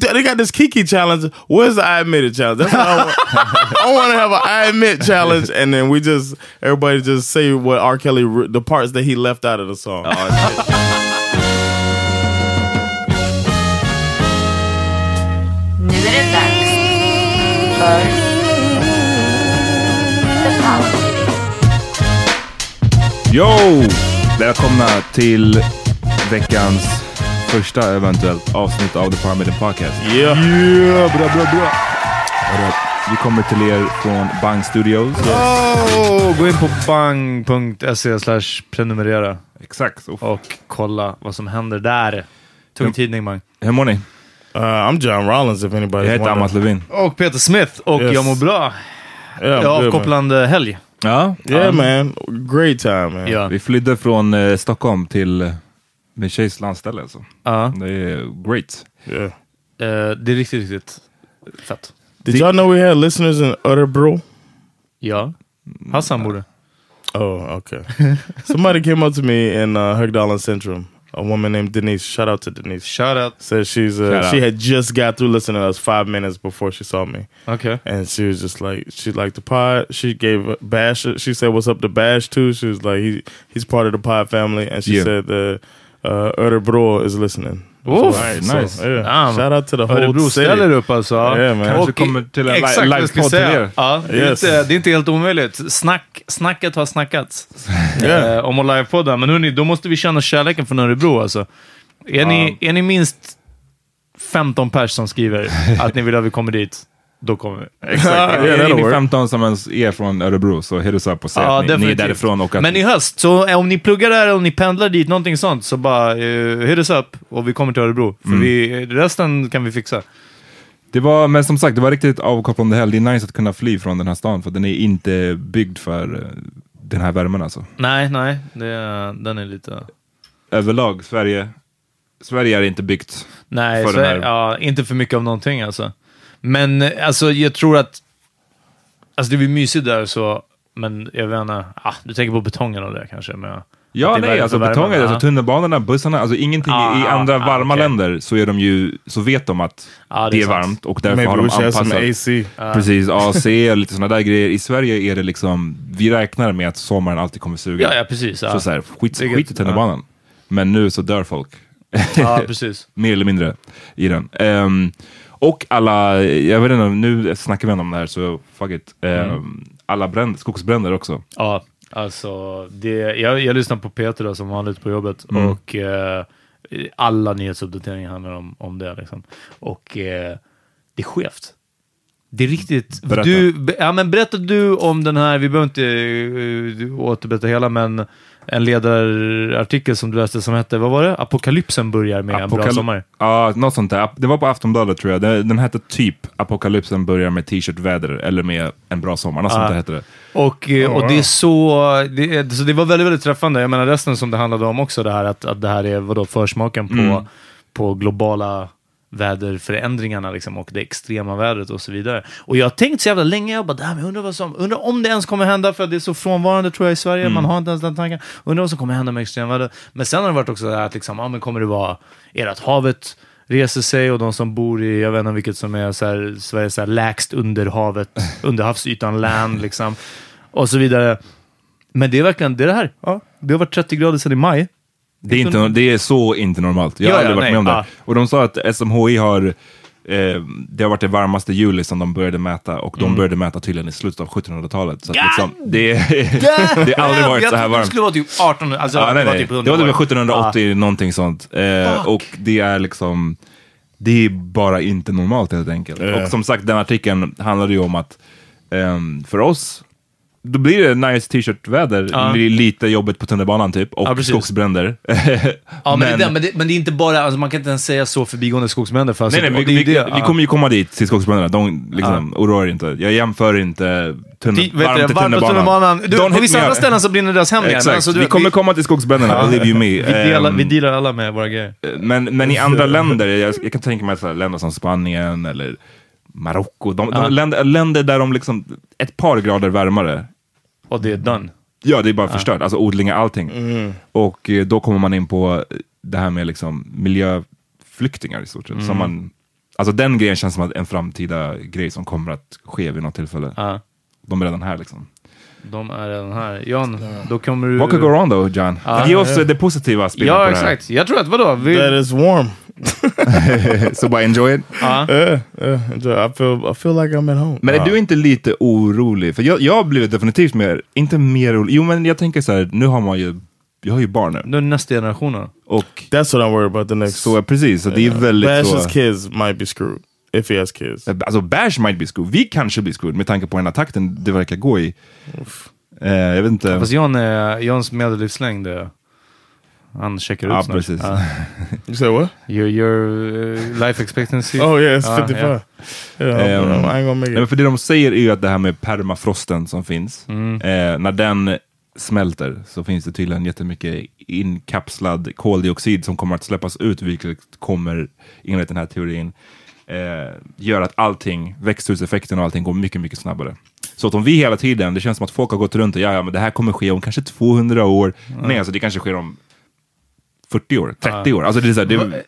They got this Kiki challenge. Where's the I admit it challenge? That's what I want. I want to have an I admit challenge, and then we just everybody just say what R. Kelly the parts that he left out of the song. Nu är det dags för The Power Meeting. Yo! Välkomna till veckans första eventuellt avsnitt av The Meeting Podcast. Yeah. Yeah, bra, bra, bra. Vi kommer till er från Bang Studios. Oh, gå in på bang.se slash prenumerera Exakt. Uff. och kolla vad som händer där. Tung tidning Bang. Hur mår ni? Uh, I'm John Rollins. If anybody's Jag heter. Amat Levin. Och Peter Smith och Yes. jag mår bra. Yeah, Jag har good, man. avkopplande helg. Ja, Yeah, man. Great time, man. Ja. vi flydde från eh, Stockholm till min tjejs landställe. Alltså. Ja. Det är great. Yeah. Eh, det är riktigt, riktigt fett. Did y'all know we had listeners in Utterbro? Ja. Hassan borde. Oh, okay. Somebody came up to me in uh, Högdalen Centrum. A woman named Denise. Shout out to Denise. Shout out. Said she's uh, Shout out. she had just got through listening to us five minutes before she saw me, Okej. and she was just like she liked the pod. She gave Bash. She said what's up to Bash too. She was like he he's part of the pod family, and she Yeah. said the uh, Örebro is listening. Oof, So, nice. yeah. Damn. Shout out to the whole Örebro city. ställer upp alltså. Yeah, man. Kanske kommer till en Exakt livepodd till er. Ja, det, är Yes. inte, det är inte helt omöjligt. Snack, snacket har snackats Yeah. eh, om att livepodda. Men hörni, då måste vi känna kärleken från Örebro alltså. Är, ni, är ni minst 15 pers som skriver att ni vill att vi kommer dit, då kommer vi. Exakt. Är ni work. 15 som ens är från Örebro så hit us up och säg Ja, att ni, ni är definitivt. därifrån. Och att, Men i höst, så eh, om ni pluggar där, om ni pendlar dit, någonting sånt, så bara uh, hit us up och vi kommer till Örebro. För Mm. vi, resten kan vi fixa. Det var, men som sagt, det var riktigt avkopplande helg. Det är nice att kunna fly från den här stan, för den är inte byggd för eh, den här värmen alltså. Nej, nej. Det, den är lite... Överlag, Sverige, Sverige är inte byggt Nej, för så, den här. ja, inte för mycket av någonting alltså. Men alltså, jag tror att... Alltså det blir mysigt där så, men jag vet inte. Ah, du tänker på betongen och det kanske? Men, Ja, det är nej, alltså betongen, alltså tunnelbanorna, bussarna, alltså ingenting i- i Ah, andra ah, varma okej. länder så är de ju, så vet de att Ja, det det är är, sant. varmt och därför Maybe har de anpassat. AC. Precis, AC och lite sådana där grejer. I Sverige är det liksom, vi räknar med att sommaren alltid kommer suga. Ja, ja, precis. Så, så här, skit, skit i tunnelbanan. Men nu så dör folk. ja precis. Mer eller mindre i den. Ehm, och alla, jag vet inte, nu snackar vi om det här så fuck it. Ehm, Mm. Alla bränd, skogsbränder också. Ja, alltså det, jag, jag lyssnar på Peter då, som vanligt på jobbet Mm. och eh, alla nyhetsuppdateringar handlar om, om det. Liksom. Och eh, det är skevt. Det är riktigt... Berätta. Du, ja, men berätta du om den här, vi behöver inte uh, återberätta hela, men en ledarartikel som du läste som hette, vad var det? Apokalypsen börjar med en bra Apokal- sommar. Ja, något sånt där. Det var på Aftonbladet tror jag. Den, den hette typ Apokalypsen börjar med t-shirt-väder eller med en bra sommar. Något sånt där hette det. Och, eh, och det är så, det, så det var väldigt, väldigt träffande. Jag menar resten som det handlade om också, det här att, att det här är vadå, försmaken på, Mm. på globala väderförändringarna liksom, och det extrema vädret och så vidare. Och jag har tänkt så jävla länge, jag bara, "Damn, jag undrar, vad som, undrar om det ens kommer hända, för det är så frånvarande tror jag i Sverige, Mm. man har inte ens den tanken. Undrar vad som kommer hända med extremväder. Men sen har det varit också det här att liksom, ja, men kommer det vara, är det att havet reser sig och de som bor i, jag vet inte vilket som är så här, Sverige så här, lägst under havet, under havsytan, land liksom, och så vidare. Men det är verkligen, det är det här. Ja, det har varit 30 grader sedan i maj. Det är, inte, det är så inte normalt. Jag har Ja, aldrig ja, varit nej, med om det. ja. Och de sa att SMHI har, eh, det har varit det varmaste juli som de började mäta och Mm. de började mäta tydligen i slutet av 1700-talet. Så att liksom, det, det har aldrig varit jag så här trodde Det varmt. skulle vara typ 18, alltså Ja, nej, det nej. typ 100 det var typ år. 1780, någonting sånt. Eh, och det är liksom, det är bara inte normalt helt enkelt. Ja. Och som sagt, den artikeln handlade ju om att ehm, för oss, då blir det nice t-shirt-väder, Ja. li- lite jobbigt på tunnelbanan typ, och Ja, skogsbränder. Ja, men, är det, men, det, men det är inte bara, alltså, man kan inte ens säga så förbigående skogsbränder. För alltså, Nej, nej, vi, vi, det, vi ja. kommer ju komma dit till skogsbränderna. De, liksom, Oroa er inte. Jag jämför inte tunnel, Ti- varmt till på tunnelbanan. Du, Don't på vissa andra ställen så brinner deras hem igen. Men Alltså, du, vi kommer komma till skogsbränderna, believe you me. vi, delar, Ehm, vi dealar alla med våra grejer. men, men i andra länder, jag, jag kan tänka mig så här, länder som Spanien eller Marocko, de, Ja. de, länder, länder där de liksom, ett par grader varmare, Och det är done. ja det är bara förstört, alltså odlingar, allting. Och eh, då kommer man in på det här med liksom miljöflyktingar i stort sett. Som man, alltså den grejen känns som att en framtida grej som kommer att ske vid något tillfälle. Ja, De är redan här liksom. de är redan här. Jan, då kommer du... What could go wrong though, John? Ja, Ge oss eh, det positiva spelet Ja, på det här. exakt. Jag tror att, vadå? Vi, That is warm. Så bara enjoy it. ja. Yeah, yeah. enjoy. I feel I feel like I'm at home. Men är du inte lite orolig? För jag, jag har blivit definitivt mer, inte mer orolig. Jo men jag tänker så här, nu har man ju, jag har ju barn nu. Nu är nästa generationen. Och That's what I'm worried about the next. så precis, så det är väldigt Bash's så. kids might be screwed if he has kids. Alltså Bash might be screwed. Vi kanske blir screwed med tanke på den här takten det verkar gå i. Eh, jag vet inte. Fast Jan är, Jans medellivslängd är... Han checkar ut Ja, snart. precis. Ja. You say what? Your, your uh, life expectancy. Oh yeah, it's Ah, 55. yeah. Yeah, Um, I ain't gonna make Nej, it. för det de säger är ju att det här med permafrosten som finns, Mm. eh, när den smälter så finns det tydligen jättemycket inkapslad koldioxid som kommer att släppas ut, vilket kommer enligt den här teorin eh, göra att allting, växthuseffekten och allting går mycket, mycket snabbare. Så att om vi hela tiden, det känns som att folk har gått runt och ja, ja men det här kommer ske om kanske 200 år. Nej, alltså det kanske sker om 40 år, 30 år. Alltså det är så här, det,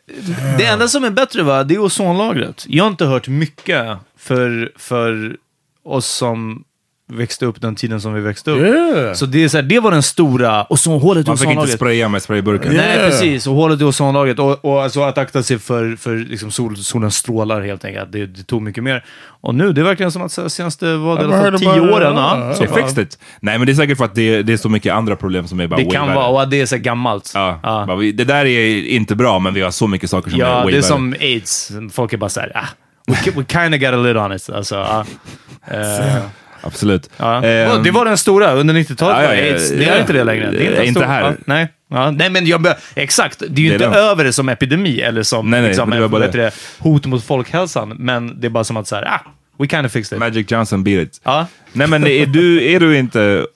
Det enda som är bättre va, det är ozonlagret. Jag har inte hört mycket för, för oss som växte upp den tiden som vi växte upp. Yeah. Så det, är så här, det var den stora ozonhålet i man fick inte spraya med sprayburkar. Nej, Yeah. precis. Och hålet i ozonlagret. Och, och alltså att akta sig för, för liksom sol, solens strålar helt enkelt. Det, det tog mycket mer. Och nu, det är verkligen som att så senaste, vad, I've fall heard tio åren. Ja, Ja, så They bara- fixed it. Nej men det är säkert för att det, det är så mycket andra problem som är bara det kan värre. vara, och det är så gammalt. Ja, Ja. det där är inte bra, men vi har så mycket saker som är Ja, way det är värre. som aids. Folk är bara såhär, ah, we, we kinda got a lid on it. Alltså, ah. Eh, Absolut. ja. Och det var den stora under 90-talet, ja, ja. Det ja. är inte det längre. Det är Eh, inte, inte här. Ja, nej. Ja, nej, men jag, exakt. Det är ju Det är inte det. över det som epidemi eller som Nej, nej, liksom, det bara det. hot mot folkhälsan, men det är bara som att så här, ah, we kind of fixed it. Magic Johnson beat it. Ja. Nej men är du, är du inte...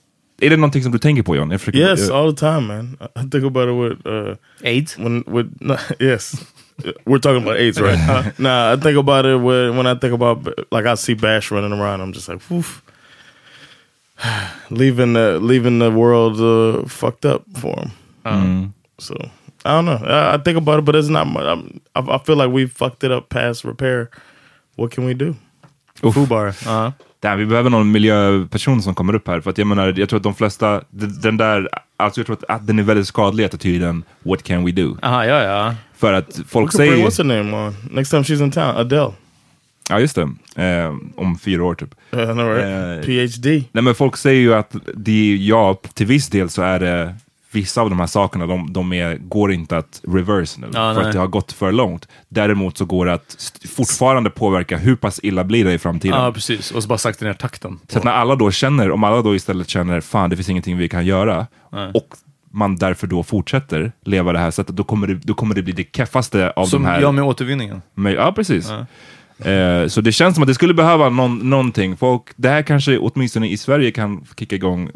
Är det någonting som du tänker på John? Försöker, Yes, jag, all the time, man. I think about it with uh, AIDS? when with no, yes, we're talking about AIDS, right? Uh, nah, I think about it when when I think about like I see Bash running around. I'm just like, Oof. leaving the leaving the world uh, fucked up for him. Mm. So I don't know. I, I think about it, but it's not much. I'm, I, I feel like we fucked it up past repair. What can we do? Fubar. Ja. Damn, vi behöver någon miljöperson som kommer upp här. För att jag menar, jag tror att de flesta, d- den där, alltså jag tror att, att den är väldigt skadlig attityden, what can we do? Aha, ja, ja. För att folk säger, what's her name on next time she's in town? Adele. Ja just det, eh, om fyra år typ. Uh, know, right? Eh, PhD. Nej men folk säger ju att det, ja, till viss del så är det Vissa av de här sakerna, de, de är, går inte att reverse nu. Ja, för nej. att det har gått för långt. Däremot så går det att fortfarande påverka hur pass illa blir det i framtiden. ja, precis. Och så bara sakta ner takten. Så att när alla då känner, om alla då istället känner fan det finns ingenting vi kan göra och man därför då fortsätter leva det här sättet, då kommer det, då kommer det bli det keffaste av Som de här... jag med återvinningen. Men, ja, precis. Eh, så det känns som att det skulle behöva någon, någonting. Folk, det här kanske åtminstone i Sverige kan kicka igång.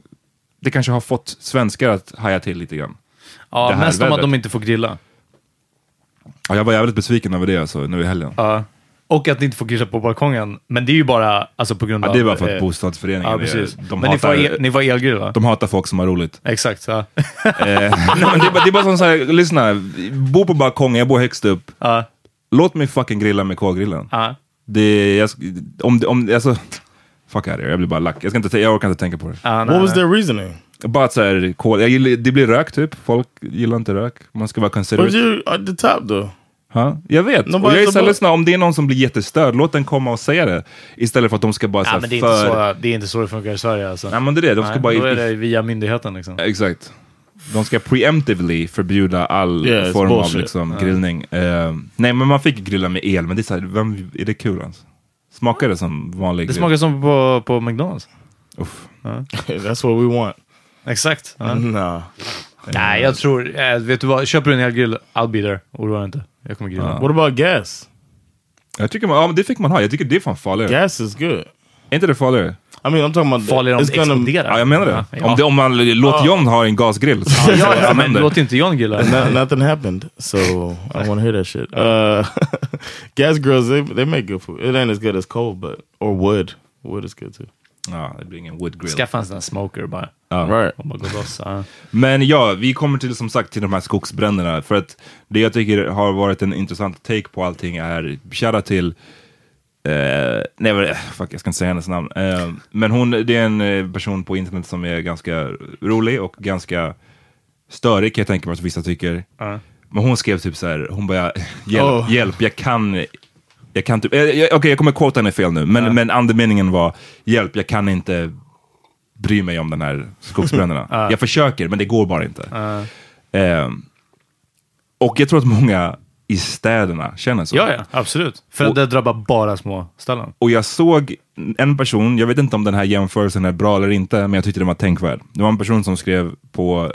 Det kanske har fått svenskar att haja till lite grann. Ja, Det här mest om att de inte får grilla. Ja, jag var jävligt besviken över det alltså, nu i helgen. Ja. Och att ni inte får grilla på balkongen. Men det är ju bara alltså, på grund Ja, av... det var för att eh, bostadsföreningen Ja, är- precis. de, men ni får, hatar, el, ni får elgrill va? de hatar folk som har roligt. Exakt. Ja. Eh, nej, det, är bara, det är bara som så här, lyssna, bo på balkongen, jag bor högst upp. ja. Låt mig fucking grilla med kolgrillen. ja. Det, jag, om, det- om, alltså, fuck out here, jag blir bara lack. Jag, ska inte, jag orkar inte tänka på det. Nej, What was nej. their reasoning? Bara att så här, kol, jag gillar, det blir rök typ, folk gillar inte rök. Man ska vara But considerate. you at the top though. Ja, jag vet. Nobody- och jag är så här, nobody- lyssna, om det är någon som blir jättestörd, låt den komma och säga det. Istället för att de ska bara så Ja, här, men det är, för... inte så, det är inte så det funkar i Sverige alltså. Nej men det är det, de ska Nej, bara... Då är det via myndigheten liksom. Exakt. De ska preemptively förbjuda all Yeah, form av liksom, grillning. Eh, nej men man fick grilla med el, men det är, så här, vem, är det kul alltså? Smakar det som vanlig Det grill? smakar som på, på McDonalds. Uff. That's what we want. Exakt. Ja. Nah. Nej, jag tror... Äh, vet du vad? Köper du en elgrill, I'll be there. Oroa dig inte. Jag kommer grilla. What about gas? Jag tycker man, ja, men det fick man ha, jag tycker det är fan farligare. Gas is good. Är inte det farligare? I mean, I'm talking about Farligare om det gonna- exploderar. Ja jag menar det. Ja. Om, det om man låter John ha en gasgrill. så- Ja, ja, men låt inte John grilla. No- nothing happened, so I don't want to hear that shit. Uh, gas grills, they they make good food. It ain't as good as coal, but or wood. Wood is good too. Ja, det blir ingen wood grill. Skaffa en sån här smoker bara. Ja. Right. Och bara gå loss. Ja. Men ja, vi kommer till som sagt till de här skogsbränderna. För att det jag tycker har varit en intressant take på allting är, shoutout till Eh, nej, men, fuck, jag ska inte säga hennes namn. Eh, men hon, det är en eh, person på internet som är ganska rolig och ganska störig kan jag tänka mig att vissa tycker. Ja. Men hon skrev typ så här, hon bara, hjälp, Oh. hjälp, jag kan, jag kan typ, eh, okej jag kommer quota henne fel nu, men, men andemeningen var, hjälp, jag kan inte bry mig om den här skogsbränderna. Jag försöker, men det går bara inte. Eh, och jag tror att många i städerna känner så. ja, ja, absolut. För Och- det drabbar bara små ställen. Och jag såg en person, jag vet inte om den här jämförelsen är bra eller inte, men jag tyckte den var tänkvärd. Det var en person som skrev på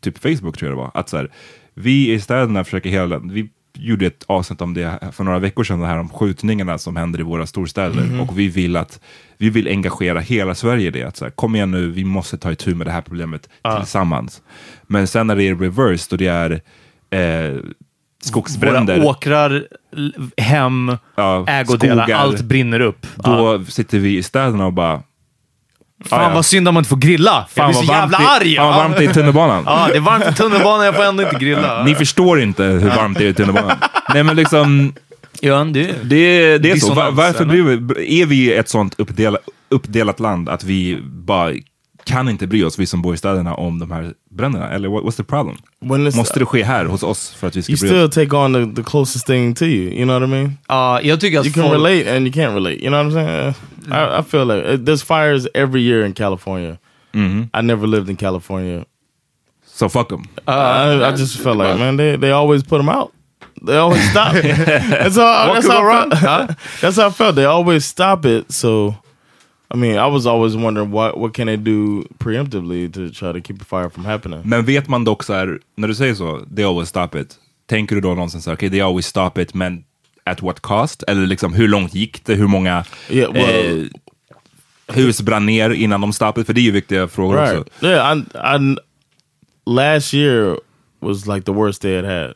typ Facebook tror jag det var, att så här, vi i städerna försöker hela, vi gjorde ett avsnitt om det för några veckor sedan, det här om skjutningarna som händer i våra storstäder. Och vi vill att, vi vill engagera hela Sverige i det. Att så här, kom igen nu, vi måste ta itu med det här problemet tillsammans. Men sen när det är reverse, då det är eh, skogsbränder. Våra åkrar, hem, Ja, ägodelar, skogar. allt brinner upp. Då Ja. sitter vi i städerna och bara, Fan Ja, ja. vad synd om man inte får grilla. jag blir så jävla varmt det- arg! Fan vad varmt det är i tunnelbanan. Ja, det är varmt i tunnelbanan, jag får ändå inte grilla. Ni förstår inte hur varmt det är i tunnelbanan. Nej men liksom, Ja, det är... det, det är så. Var, varför bryr vi, är vi ett sånt uppdela, uppdelat land att vi bara kan inte bry oss, vi som bor i städerna, om de här bränderna? Eller what, what's the problem? Måste det ske här hos oss för att vi ska you bry still oss? take on the, the closest thing to you. You know what I mean? Ja, jag tycker att You can folk- relate and you can't relate. You know what I'm saying? I, I feel like uh, there's fires every year in California. I never lived in California. So fuck them. I, I just felt like, man, they, they always put them out. They always stop. that's how, that's, how I wrong? felt. that's how I felt. They always stop it. So I mean, I was always wondering what what can they do preemptively to try to keep a fire from happening. Men vet man dock så här, när du säger så, they always stop it. Tänker du då någonsin så här, okej, they always stop it, men at what cost? Eller liksom hur långt gick det? Hur många Yeah, well- eh, hus brann ner innan de stoppade? För det är ju viktiga frågor Right. också. Yeah, I, I last year was like the worst they had had.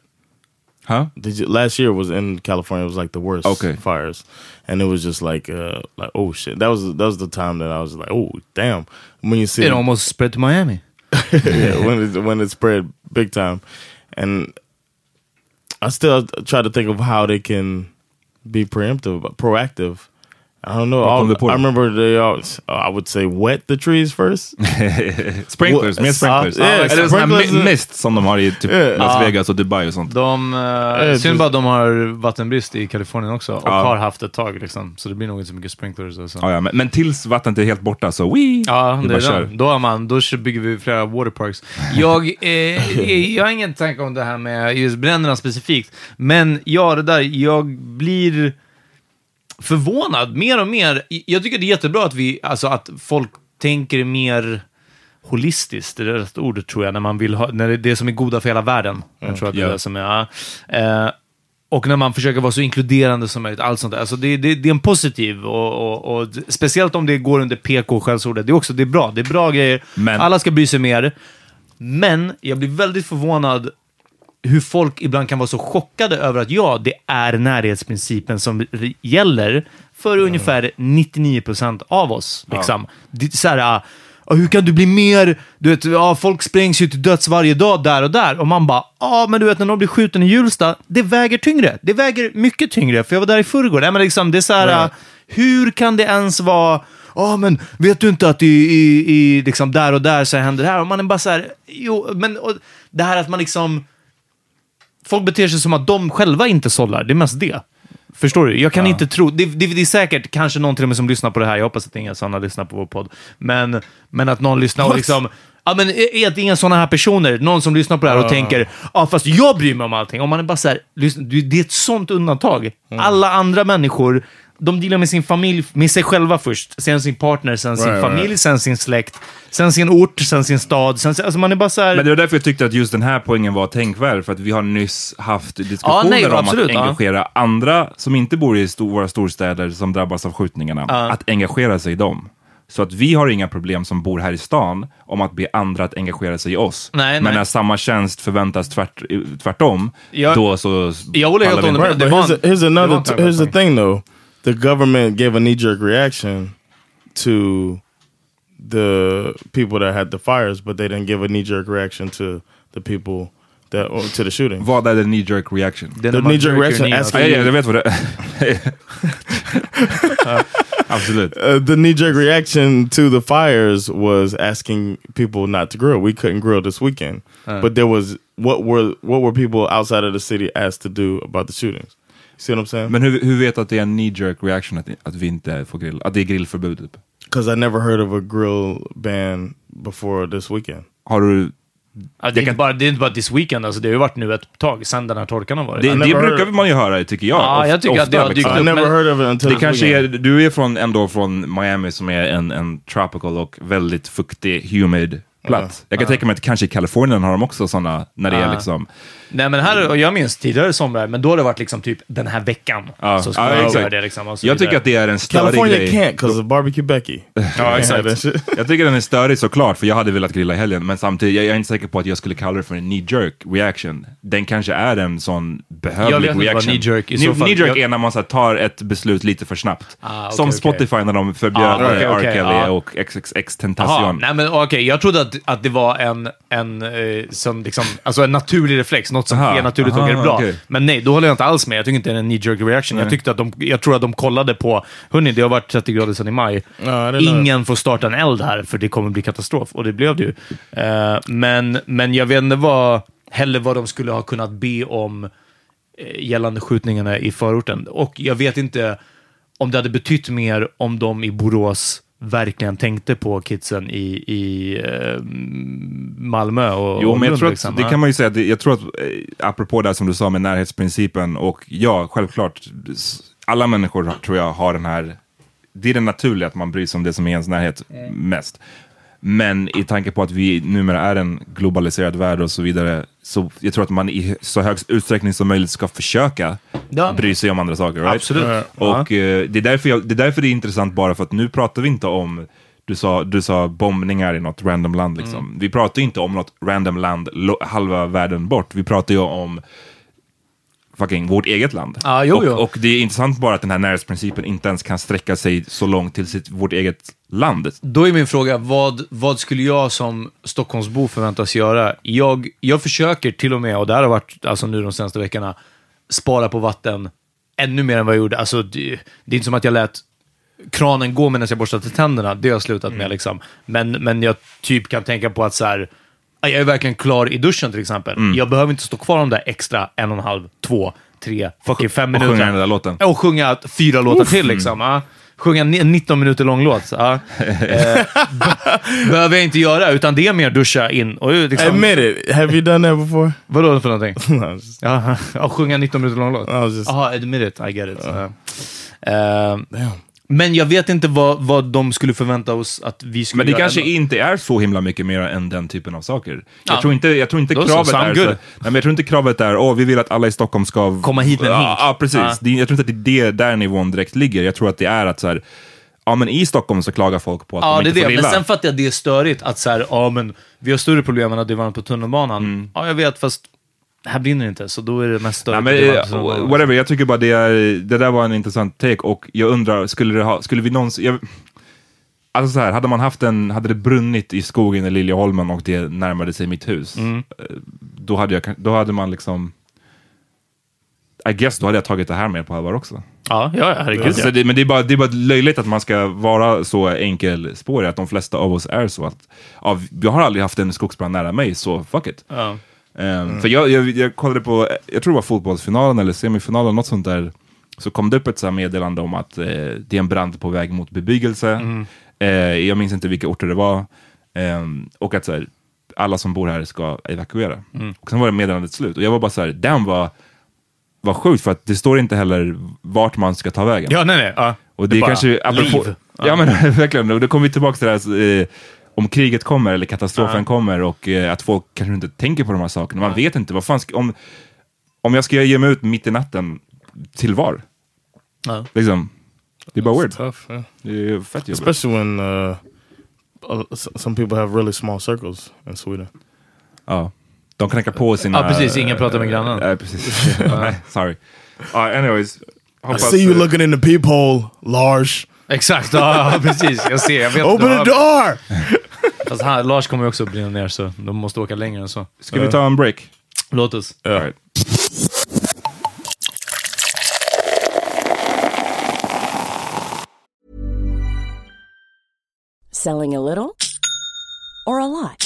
Huh? Did you, last year was in California. It was like the worst Okay. fires, and it was just like uh like oh shit. That was that was the time that I was like oh damn when you see It almost spread to Miami. yeah, when it when it spread big time, and I still try to think of how they can be preemptive, proactive. I don't know. I remember they all, I would say wet the trees first. Sprinklers, mer sprinklers. ja, yeah, Eller sån här mist som de har i typ Yeah. Las. Vegas och Dubai och sånt. De, uh, Eh, synd bara att de har vattenbrist i Kalifornien också. Och Ja. har haft ett tag liksom. Så det blir nog inte så mycket sprinklers. Och så. Ja, ja, men, men tills vattnet är helt borta så wee, Ja, det är. Då, är man, då bygger vi flera waterparks. Jag, eh, jag har ingen tanke om det här med just bränderna specifikt, men ja, det där, jag blir förvånad mer och mer. Jag tycker det är jättebra att, vi, alltså, att folk tänker mer holistiskt, det är rätt ordet tror jag, när man vill ha, när det är det som är goda för hela världen. Jag tror att det är det som är, ja. eh, och när man försöker vara så inkluderande som möjligt, allt sånt där. Alltså det, det, det är en positiv, och, och, och speciellt om det går under PK-skällsordet. Det är också det är bra. Det är bra grejer. Men- Alla ska bry sig mer. Men jag blir väldigt förvånad hur folk ibland kan vara så chockade över att ja, det är närhetsprincipen som gäller för ungefär 99% av oss. Liksom. Det är så här, ah, ah, hur kan du bli mer, du vet, ah, folk sprängs ju till döds varje dag där och där. Och man bara, ja men du vet när någon blir skjuten i Hjulsta, det väger tyngre. Det väger mycket tyngre, för jag var där i förrgår. Nej, men liksom, det är så här, ah, hur kan det ens vara Ja, men vet du inte att i, i, i liksom där och där så händer det här? Och man är bara så här, jo, men och, det här att man liksom folk beter sig som att de själva inte sållar. Det är mest det. Förstår du? Jag kan inte tro... Det, det, det är säkert kanske någon till och med som lyssnar på det här. Jag hoppas att inga sådana lyssnar på vår podd. Men, men att någon lyssnar och liksom... Ja, men är det inga sådana här personer, någon som lyssnar på det här och tänker ja, fast jag bryr mig om allting. Om man är bara så här, det är ett sånt undantag. Alla andra människor, de dealar med sin familj, med sig själva först, sen sin partner, sen sin Right, familj, sen sin släkt, sen sin ort, sen sin stad. Sen, alltså man är bara så här... Men det var därför jag tyckte att just den här poängen var tänkvärd, för att vi har nyss haft diskussioner Ja, nej, om absolut, att engagera andra som inte bor i stor, våra storstäder som drabbas av skjutningarna, att engagera sig i dem. Så att vi har inga problem som bor här i stan om att be andra att engagera sig i oss. Nej, Men nej. när samma tjänst förväntas tvärt, tvärtom, Jag- då så... Jag håller helt med. Right, here's, en- a, here's another. here's the thing, though. The government gave a knee jerk reaction to the people that had the fires, but they didn't give a knee jerk reaction to the people that or to the shooting. Vad är det knee jerk reaction? Det är The knee-jerk jerkar reaction ner, asking- Ja, ja, jag vet vad det Absolut. Uh, the knee jerk reaction to the fires was asking people not to grill. We couldn't grill this weekend, but there was what were what were people outside of the city asked to do about the shootings? See what I'm saying? Men hur, hur vet du att det är en knee jerk reaction att, att vi inte får grill? Att det är grillförbud? Typ? Because I never heard of a grill ban before this weekend. Har du... Ja, det, är inte bara, det är inte bara this weekend, alltså, det har ju varit nu ett tag, sen den här torkan har varit. Det, I det never brukar heard- man ju höra, tycker jag. Ja, jag tycker att det har dykt liksom. I upp, never men- heard of it until Det kanske är, du är från, ändå från Miami som är en, en tropical och väldigt fuktig, humid plats. Jag kan tänka mig att kanske i Kalifornien har de också sådana, när det är Ja. liksom... Nej, men här, och jag minns tidigare somrar, men då har det varit liksom typ den här veckan. Ja, så ska ja, man göra det liksom. och så Jag vidare. tycker att det är en störig California grej. can't because of barbecue Becky. Ja, exakt. Jag tycker den är störig såklart, för jag hade velat grilla i helgen, men samtidigt, jag, jag är inte säker på att jag skulle kalla det för en knee-jerk reaction. Den kanske är en sån behövlig Jag vet inte vad reaction. knee-jerk i så Knee- fall- Knee-jerk jag- är när man så här, tar ett beslut lite för snabbt. Ah, okej, Som. Spotify när de förbjöd Ah, eh, R. Kelly ja. och XXX Tentacion. nej men okej, jag trodde att, att det var en, en, eh, som liksom, alltså en naturlig reflex, något som Aha, sker naturligt och aha, är bra. okej. Men nej, då håller jag inte alls med. Jag tycker inte det är en knee-jerk reaction. Jag, tyckte att de, jag tror att de kollade på, hörni, det har varit 30 grader sedan i maj. Ja, Ingen får starta en eld här, för det kommer bli katastrof. Och det blev det ju. Eh, men, men jag vet inte vad, heller vad de skulle ha kunnat be om eh, gällande skjutningarna i förorten. Och jag vet inte om det hade betytt mer om de i Borås verkligen tänkte på kidsen i, i eh, Malmö och Jo, och men jag tror att, det kan man ju säga, det- jag tror att, eh, apropå det som du sa med närhetsprincipen, och ja, självklart, alla människor tror jag har den här det är det naturliga att man bryr sig om det som är ens närhet mest. Men i tanke på att vi numera är en globaliserad värld och så vidare, så jag tror att man i så hög utsträckning som möjligt ska försöka Ja. bry sig om andra saker. Right? Absolut. Och eh, det, är därför jag, det är därför det är intressant bara för att nu pratar vi inte om du sa, du sa bombningar i något random land. Liksom. Mm. Vi pratar inte om något random land halva världen bort. Vi pratar ju om fucking vårt eget land. Ja, jo, och, jo. och det är intressant bara att den här närhetsprincipen inte ens kan sträcka sig så långt till sitt, vårt eget land. Då är min fråga, vad, vad skulle jag som Stockholmsbo förväntas göra? Jag, jag försöker till och med, och det här har varit alltså nu de senaste veckorna, spara på vatten ännu mer än vad jag gjorde. Alltså, det, det är inte som att jag lät kranen gå medan jag borstade tänderna. Det har jag slutat med. Liksom. Men, men jag typ kan tänka på att så här, jag är verkligen klar i duschen till exempel. Jag behöver inte stå kvar de där extra en och en halv, två, tre, fucking fem Och minuter. sjunga den där låten. Och sjunga fyra låtar till liksom. Ja. Sjunga en 19 minuter lång låt. Ja. Eh, be- behöver jag inte göra, utan det är mer duscha in och ut. Liksom. Admit it. Have you done that before? Vadå för någonting? No, just- Ja, sjunga en 19 minuter lång låt. Was just- Jaha, admit it. I get it. Ja. Eh, men jag vet inte vad, vad de skulle förvänta oss att vi skulle Men det göra. kanske ändå. inte är så himla mycket mer än den typen av saker. Ja. Jag tror inte, jag tror inte Då kravet är så, nej, men jag tror inte kravet är åh vi vill att alla i Stockholm ska Komma hit med en hink. Ja, precis. Ja. Det, jag tror inte att det är det där nivån direkt ligger. Jag tror att det är att så här, ja men i Stockholm så klagar folk på att Ja, de det inte får det. Men sen fattar jag att det är störigt att så här, ja men vi har större problem än att det är varmt på tunnelbanan. Mm. Ja, jag vet, fast här brinner inte, så då är det mest störigt. Nej, men, tunnelbanan. whatever, jag tycker bara det, är, det där var en intressant take och jag undrar, skulle, det ha, skulle vi någonsin... Jag, alltså så här, hade man haft en, hade det brunnit i skogen i Liljeholmen och det närmade sig mitt hus, Mm. eh, då, hade jag, då hade man liksom... I guess då hade jag tagit det här mer på allvar också. Ja, ja, herregud. Så det, men det är, bara, det är bara löjligt att man ska vara så enkelspårig, att de flesta av oss är så. att ja, Jag har aldrig haft en skogsbrand nära mig, så fuck it. Ja. Um, För jag, jag, jag kollade på, jag tror det var fotbollsfinalen eller semifinalen, något sånt där. Så kom det upp ett så meddelande om att eh, det är en brand på väg mot bebyggelse. Eh, jag minns inte vilka orter det var. Ehm, och att så här, alla som bor här ska evakuera. Och sen var det meddelandet slut. Och jag var bara så här, damn vad, vad sjukt, för att det står inte heller vart man ska ta vägen. ja, nej, nej. Ja. Och det, är bara kanske, apropå, liv. ja. men verkligen, och då kommer vi tillbaka till det här, eh, om kriget kommer eller katastrofen kommer och eh, att folk kanske inte tänker på de här sakerna. Man vet inte, vad fan ska, om, om jag ska ge mig ut mitt i natten, till var? Ja. Liksom, det är bara weird. Tough. Yeah. Det är fett jobbigt. Especially when uh, uh, some people have really small circles in Sweden. Ja. De knäcker på sina... Ja, precis. Ingen pratar med grannen. Nej, precis. Nej, sorry. Ja, anyways. I see you looking in the peephole, Lars. Exakt, ja, ja, precis. Jag ser. Jag vet, Open Ja, the door! Fast han, Lars kommer ju också brinna ner, så de måste åka längre än så. Ska vi ta en break? Låt oss. All right. Selling a little or a lot?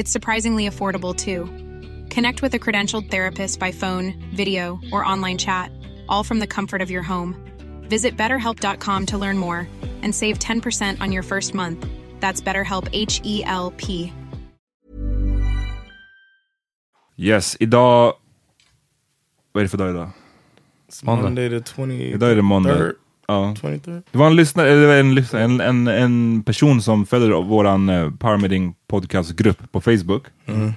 It's surprisingly affordable too. Connect with a credentialed therapist by phone, video, or online chat, all from the comfort of your home. Visit betterhelp.com to learn more and save 10% on your first month. That's BetterHelp H E L P. Yes, idag... Vad är er det för dag idag? Måndag. Monday the 20 Idag är det måndag. Third? Ja. 23rd? Det var en lyssnare, eller en, lyssnare en, en, en person som följer våran eh, Power Meeting Podcast-grupp på Facebook. Mm.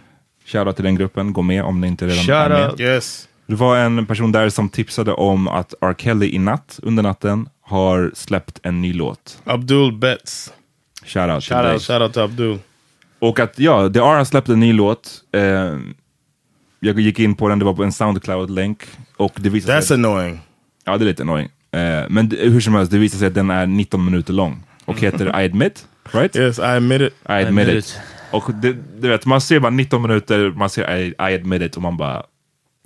Shoutout till den gruppen, gå med om ni inte redan är Shoutout. med. Yes. Det var en person där som tipsade om att R. Kelly i natt, under natten, har släppt en ny låt. Abdul Betts. Shoutout till Shout dig. out, shout out to Abdul. Och att ja, The R har släppt en ny låt. Eh, jag gick in på den, det var på en Soundcloud-länk. Och det visade That's sig... annoying. Ja, det är lite annoying. Eh, men hur som helst, det visar sig att den är 19 minuter lång. Och heter I admit, right? Yes, I admit it. I admit it. Och det, du vet, man ser bara 19 minuter, man ser I, I admit it och man bara...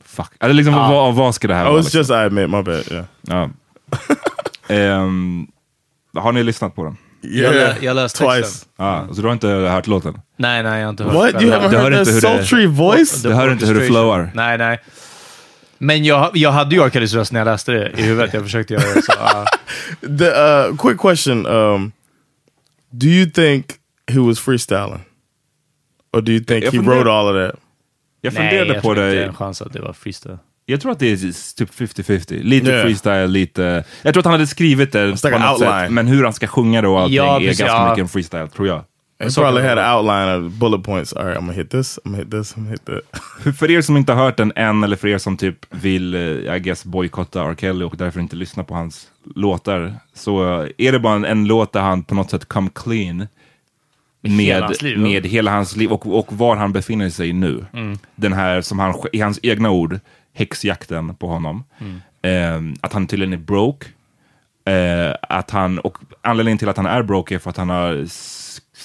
Fuck. Eller liksom, vad, vad ska det här Oh, vara? it's Liksom? just I admit, my bad. Yeah. Ja. Ehm, har ni lyssnat på den? Jag, lä, jag läste Twice. texten. Ja, så du har inte hört låten? Nej, nej, jag har inte hört What? You haven't heard hur det- sultry voice? Du hör inte hur det flowar? Nej, nej. Men jag, jag hade ju. Kellys röst när jag läste det i huvudet. Jag försökte göra det. Så, ah. The uh, quick question: um, Do you think he was freestyling, or do you think Jag he wrote all of that? Jag nej, funderade jag på tror inte det är det. en chans att det var freestyle. Jag tror att det är typ 50-50. Lite Yeah. freestyle, lite... Jag tror att han hade skrivit det på något outline. sätt. Men hur han ska sjunga det och allting Ja, är precis, ganska ja. mycket en freestyle, tror jag. He probably had an outline of bullet points. All right, I'm gonna hit this. I'm gonna hit this. I'm gonna hit that. För, er som inte har hört den än, eller för er som typ vill, eh, I guess, bojkotta R. Kelly och därför inte lyssna på hans låtar, så eh, är det bara en, en låt där han på något sätt come clean med, hela hans liv, med hela hans liv och, och var han befinner sig nu. Mm. Den här, som han, i hans egna ord, häxjakten på honom. Mm. Eh, att han tydligen är broke. Eh, att han, och anledningen till att han är broke är för att han har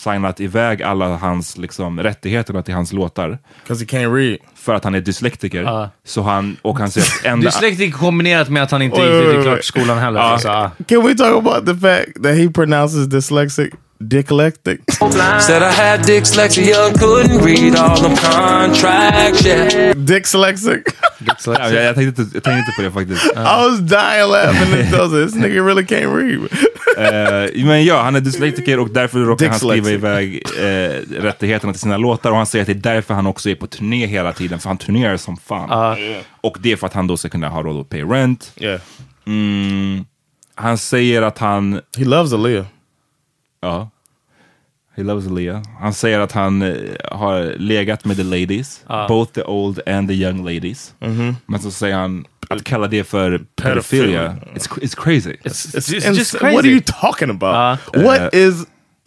signat iväg alla hans liksom, rättigheter till hans låtar. Because he can't read. För att han är dyslektiker. Ja. Så han, och han säger enda... Dyslektik kombinerat med att han inte gick klart skolan heller. Ja. Så, ah. Can we talk about the fact that he pronounces dyslexic dyslectic? Said I had dyslexia, couldn't read all them contracts, yeah. Dyslexic. Ja, jag, jag, tänkte, inte- jag tänkte inte på det faktiskt. I was dying laughing at those. This nigga really can't read. Eh, men ja, han är dyslektiker och därför råkar han skriva Dyslexic. iväg eh, rättigheterna till sina låtar. Och han säger att det är därför han också är på turné hela tiden, för han turnerar som fan. Och det är för att han då ska kunna ha råd att pay rent. Yeah. Mm, han säger att han... He loves Aaliyah. Ja. He loves Aaliyah. Han säger att han eh, har legat med the ladies. Both the old and the young ladies. Men så säger han att kalla det för pedophilia. It's, it's crazy. It's, It's it's just crazy. What are you talking about? what is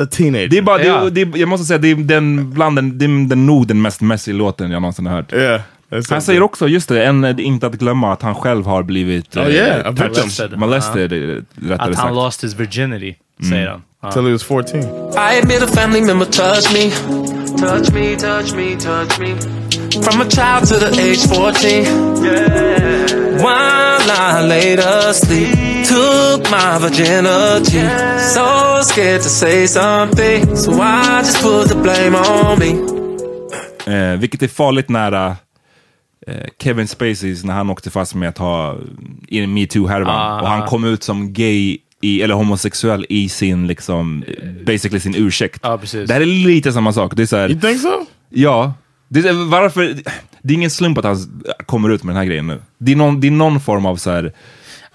a teenager? Det är bara, Ja. det, det, jag måste säga, det är den, bland den, det är den, nog den mest messy låten jag någonsin har hört. yeah. that's Han it. säger också, just det, en, är inte att glömma att han själv har blivit Oh, yeah, a victim. Molested. molested eh, rättare Att han sagt. lost his virginity, säger han. Ja. Till he was 14. I admit a family member touched me. Touch me, touch me, touch me. From a child to the age 14. Yeah. While I laid asleep, took my virginity. So scared to say something, so I just put the blame on me. Eh, vilket är farligt nära eh, Kevin Spaceys när han åkte fast med att ha i en metoo-härvan. Ah, och han kom ut som gay, i, eller homosexuell i sin, liksom, basically sin ursäkt. Ja, precis. Det här är lite samma sak. Det är så här, You think so? Ja. Det är, varför, det är ingen slump att han kommer ut med den här grejen nu. Det är någon, det är någon form av så här,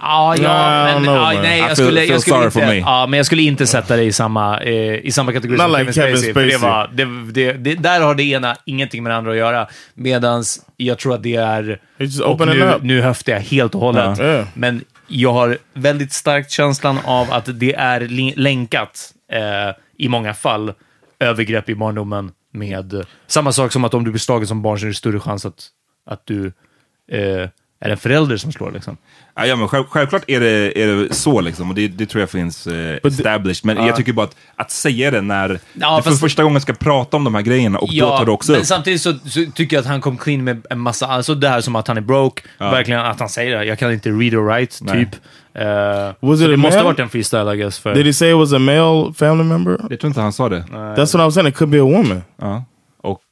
Ja, ja, Nah, I men ja, man. nej, jag skulle, jag skulle inte, ja, men jag skulle inte sätta det i samma, eh, i samma kategori Not som like Kevin Spacey. För det Spacey. var, det, det, det, där har det ena ingenting med det andra att göra. Medans jag tror att det är... Och opening nu, up. nu höftar jag helt och hållet. Ja. Men jag har väldigt starkt känslan av att det är länkat, eh, i många fall, övergrepp i barndomen med... Samma sak som att om du blir slagen som barn så är det större chans att, att du eh, är en förälder som slår. Liksom. Ja, ja, men själv, självklart är det, är det så, liksom, och det, det tror jag finns eh, established. Men jag tycker bara att, att säga det när Ja, du för fast- första gången ska prata om de här grejerna och då tar du också men upp. samtidigt så, så tycker jag att han kom clean med en massa, alltså det här som att han är broke, verkligen att han säger det, jag kan inte read or write, Nej. typ. Eh, Was it det a måste man? ha varit en freestyle, I guess. För, Did he say it was a male family member? Jag tror inte han sa det. That's what I'm saying. It could be a woman. Ja. Och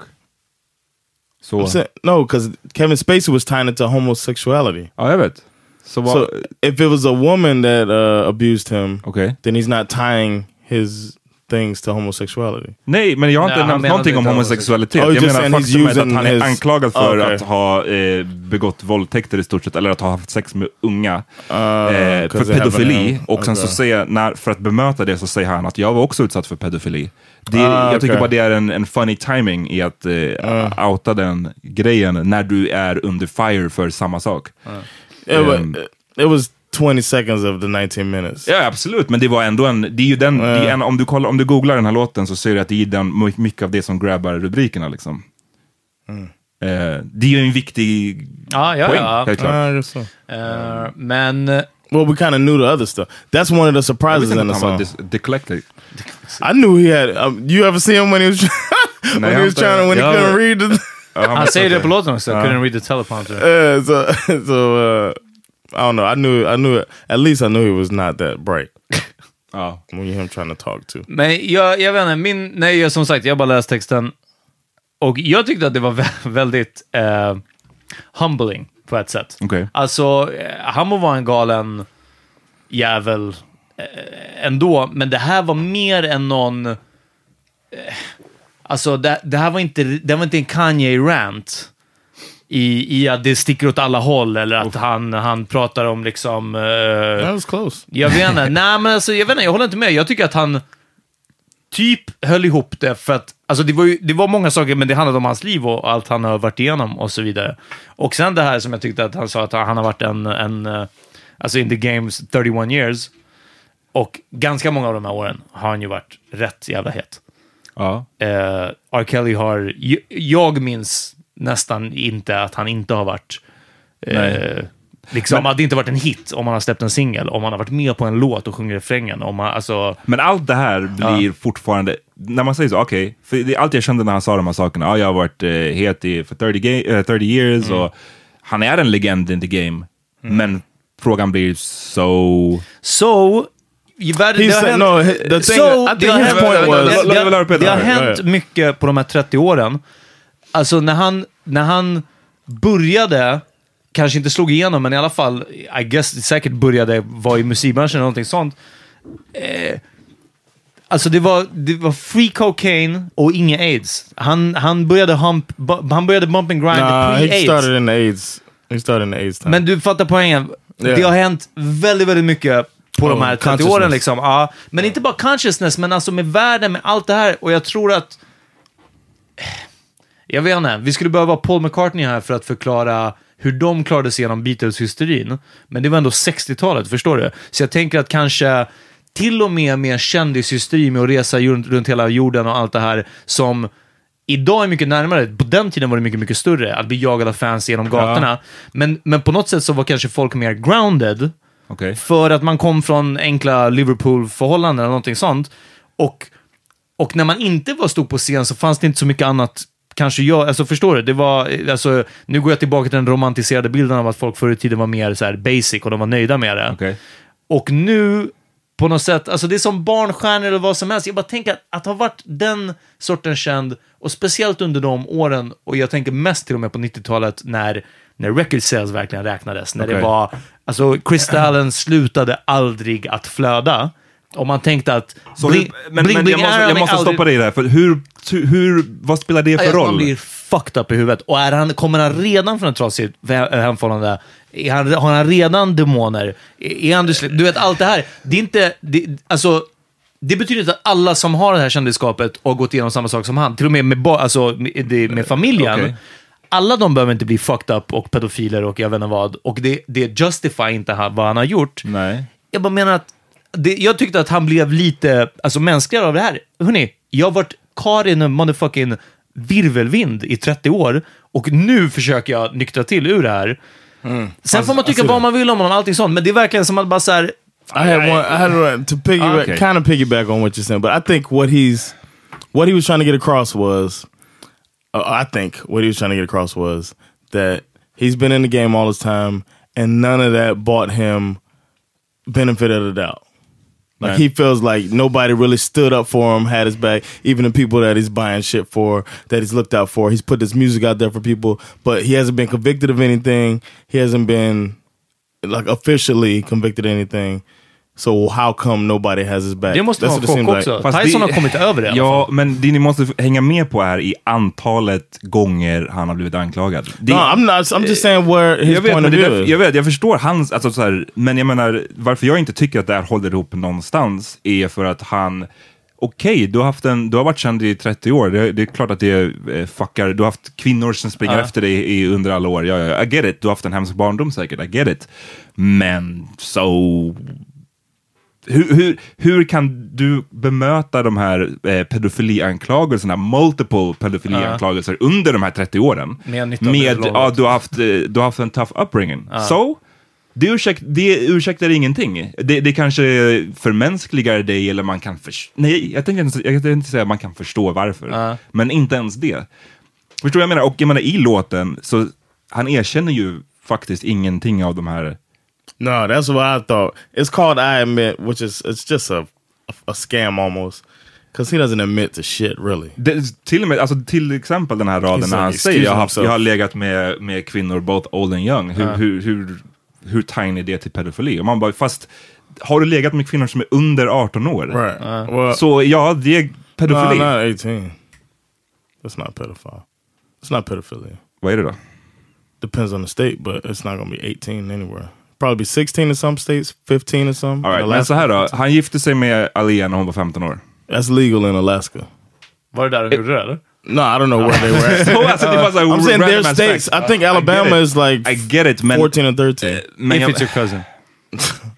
Saying, no, because Kevin Spacey was tying it to homosexuality. Ja, jag vet. Så vad... So if it was a woman that uh, abused him, okay, then he's not tying his things to homosexuality. Nej, men jag har inte han nämnt någonting om homosexualitet. Oh, jag menar faktumet att han är his- anklagad för Okay. att ha eh, begått våldtäkter i stort sett, eller att ha haft sex med unga. Uh, eh, för pedofili. Och sen så okay. säger, när, för att bemöta det så säger han att jag var också utsatt för pedofili. Det, Ah, jag tycker okay. bara det är en, en funny timing i att eh, outa den grejen när du är under fire för samma sak. Um, it was 20 seconds of the 19 minutes. Ja, absolut. Men det var ändå en... Det är ju den, det är en om, du kollar, om du googlar den här låten så ser du att det är den, my- mycket av det som grabbar rubrikerna. Liksom. Eh, det är ju en viktig Ja, ja, poäng, ja. helt klart. So. Eh, men... Well, we kind of knew the other stuff. That's one of the surprises in the song. dis- dyslexic. I knew he had. Um, you ever see him when he was when Nej, he was trying to when he couldn't read the. Han säger det på låten också, couldn't read the teleprompter. Uh, so so uh, I don't know. I knew I knew at least I knew he was not that bright Ja. when you hear him trying to talk to. Men jag, jag vet inte, min, nej, jag- som sagt, jag bara läst texten. Och jag tyckte att det var vä- väldigt eh, humbling på ett sätt. Okej. Alltså, eh, han må vara en galen jävel eh, ändå, men det här var mer än någon... Eh, alltså, det, det här var inte, det var inte en Kanye-rant. I, I att det sticker åt alla håll, eller att han, han pratar om liksom... eh, That was close. jag vet inte. Nej, men alltså, jag vet inte. Jag håller inte med. Jag tycker att han typ höll ihop det för att, alltså det var ju, det var många saker, men det handlade om hans liv och allt han har varit igenom och så vidare. Och sen det här som jag tyckte att han sa att han har varit en, en eh, alltså in the games 31 years. Och ganska många av de här åren har han ju varit rätt jävla het. Ja. Eh, R. Kelly har, jag minns nästan inte att han inte har varit eh. Liksom, att det inte varit en hit om man har släppt en singel, om man har varit med på en låt och sjunger refrängen. Om man, alltså, Men allt det här blir fortfarande, när man säger så, okej, för det är allt jag kände när han sa de här sakerna, ja, jag har varit eh, het i för 30, ga- eh, 30 years Mm. och han är en legend in the game. Men frågan blir så... So, i världen, det har hänt, no, he- the thing- so, det har hänt mycket på de här 30 åren. Alltså när han, när han började, kanske inte slog igenom, men i alla fall, I guess säkert började vara i musikbranschen eller någonting sånt. Eh, alltså det var, det var free cocaine och inga aids. Han, han började hump, bu, han började bump and grind Nah, he pre-aids. started in the AIDS. He started in AIDS time. Men du fattar poängen. Yeah. Det har hänt väldigt, väldigt mycket på de Oh, här 30 åren. Liksom. Ja, men inte bara consciousness, men alltså med världen, med allt det här. Och jag tror att... Jag vet inte, vi skulle behöva Paul McCartney här för att förklara hur de klarade sig igenom Beatles-hysterin. Men det var ändå 60-talet, förstår du? Så jag tänker att kanske till och med med kändishysteri med att resa runt, hela jorden och allt det här som idag är mycket närmare. På den tiden var det mycket, mycket större. Att bli jagad av fans genom gatorna. Men, men på något sätt så var kanske folk mer grounded. Okej. För att man kom från enkla Liverpool-förhållanden eller någonting sånt. Och, och när man inte var stod på scen så fanns det inte så mycket annat kanske jag, alltså förstår du? Det var, alltså, nu går jag tillbaka till den romantiserade bilden av att folk förr i tiden var mer så basic och de var nöjda med det. Okej. Och nu, på något sätt, alltså det är som barnstjärnor eller vad som helst. Jag bara tänker att, att ha varit den sorten känd, och speciellt under de åren, och jag tänker mest till och med på 90-talet när, när record sales verkligen räknades. När det Okej. var, alltså kristallen slutade aldrig att flöda. Och man tänkte att... Så bling, hur, men, bling, men bling jag måste, jag måste stoppa dig där, för hur, hur, vad spelar det för Man roll? blir fucked up i huvudet. Och är han, kommer han redan från ett trasigt he- hemförhållande? Han, har han redan demoner? Är han Du vet, allt det här. Det är inte... Det, alltså, det betyder inte att alla som har det här kändisskapet och gått igenom samma sak som han, till och med med, alltså, med, med familjen, Okej. alla de behöver inte bli fucked up och pedofiler och jag vet inte vad. Och det, det justify inte vad han har gjort. Nej. Jag bara menar att det, jag tyckte att han blev lite alltså, mänskligare av det här. Hörrni, jag har varit Karin motherfucking virvelvind i 30 år och nu försöker jag nyktra till ur det här. Sen får man tycka vad man vill om honom, allting sånt, men det är verkligen som att bara så här, I had one. I had one to piggyback, Okay. kind of piggyback on what you're saying, but I think what he's, what he was trying to get across was, uh, I think what he was trying to get across was that he's been in the game all his time, and none of that bought him benefit of the doubt. Like Right. he feels like nobody really stood up for him, had his back. Even the people that he's buying shit for, that he's looked out for, he's put his music out there for people, but he hasn't been convicted of anything. He hasn't been like officially convicted of anything. So how come nobody has his back? Det måste That's vara seems chock like. också. Fast Tyson det- har kommit över det i alla Ja, fall. men det ni måste hänga med på är i antalet gånger han har blivit anklagad. Det, No, I'm not. I'm just saying where his jag vet, point of view is. jag vet, jag förstår hans, alltså så här, men jag menar, varför jag inte tycker att det här håller ihop någonstans är för att han, okej, du, har haft en, du har varit känd i 30 år, det, det är klart att det eh, fuckar, du har haft kvinnor som springer Ja. efter dig i, under alla år, ja, ja, I get it, du har haft en hemsk barndom säkert, I get it. Men så hur, hur, hur kan du bemöta de här eh, pedofilianklagelserna, multiple pedofilianklagelser under de här 30 åren? Med 19 med ja, du, har haft, eh, du har haft en tough upbringing. Så, det, ursäkt, det ursäktar ingenting. Det, det kanske förmänskligar dig eller man kan förstå. Nej, jag tänkte inte, jag tänkte inte säga att man kan förstå varför. Men inte ens det. Förstår du vad jag menar? Och jag menar i låten, så han erkänner ju faktiskt ingenting av de här No, that's what I thought. It's called I Admit, which is it's just a a, a scam almost, because he doesn't admit to shit really. Det, till, och med, alltså, till exempel den här raden He's när han säger jag har, jag har legat med, med kvinnor both old and young. Hur, hur, hur, hur tiny är det till pedofili? Och man bara, fast har du legat med kvinnor som är under 18 år? Right. well, Så ja, det är no, pedofili. not 18. That's not pedophile. It's not pedophilia. Vad är det då? Depends on the state, but it's not gonna be 18 anywhere. Probably be 16 in some states, 15 in some. All right, In men Alaska, så här då, han gifte sig med Alia när hon var 15 år. That's legal in Alaska. Var det där de gjorde det eller? No, I don't know where they were at. Så, alltså, det var så I'm saying their states. I think Alabama get it. is like I get it, men... 14 and 13. men If it's your cousin.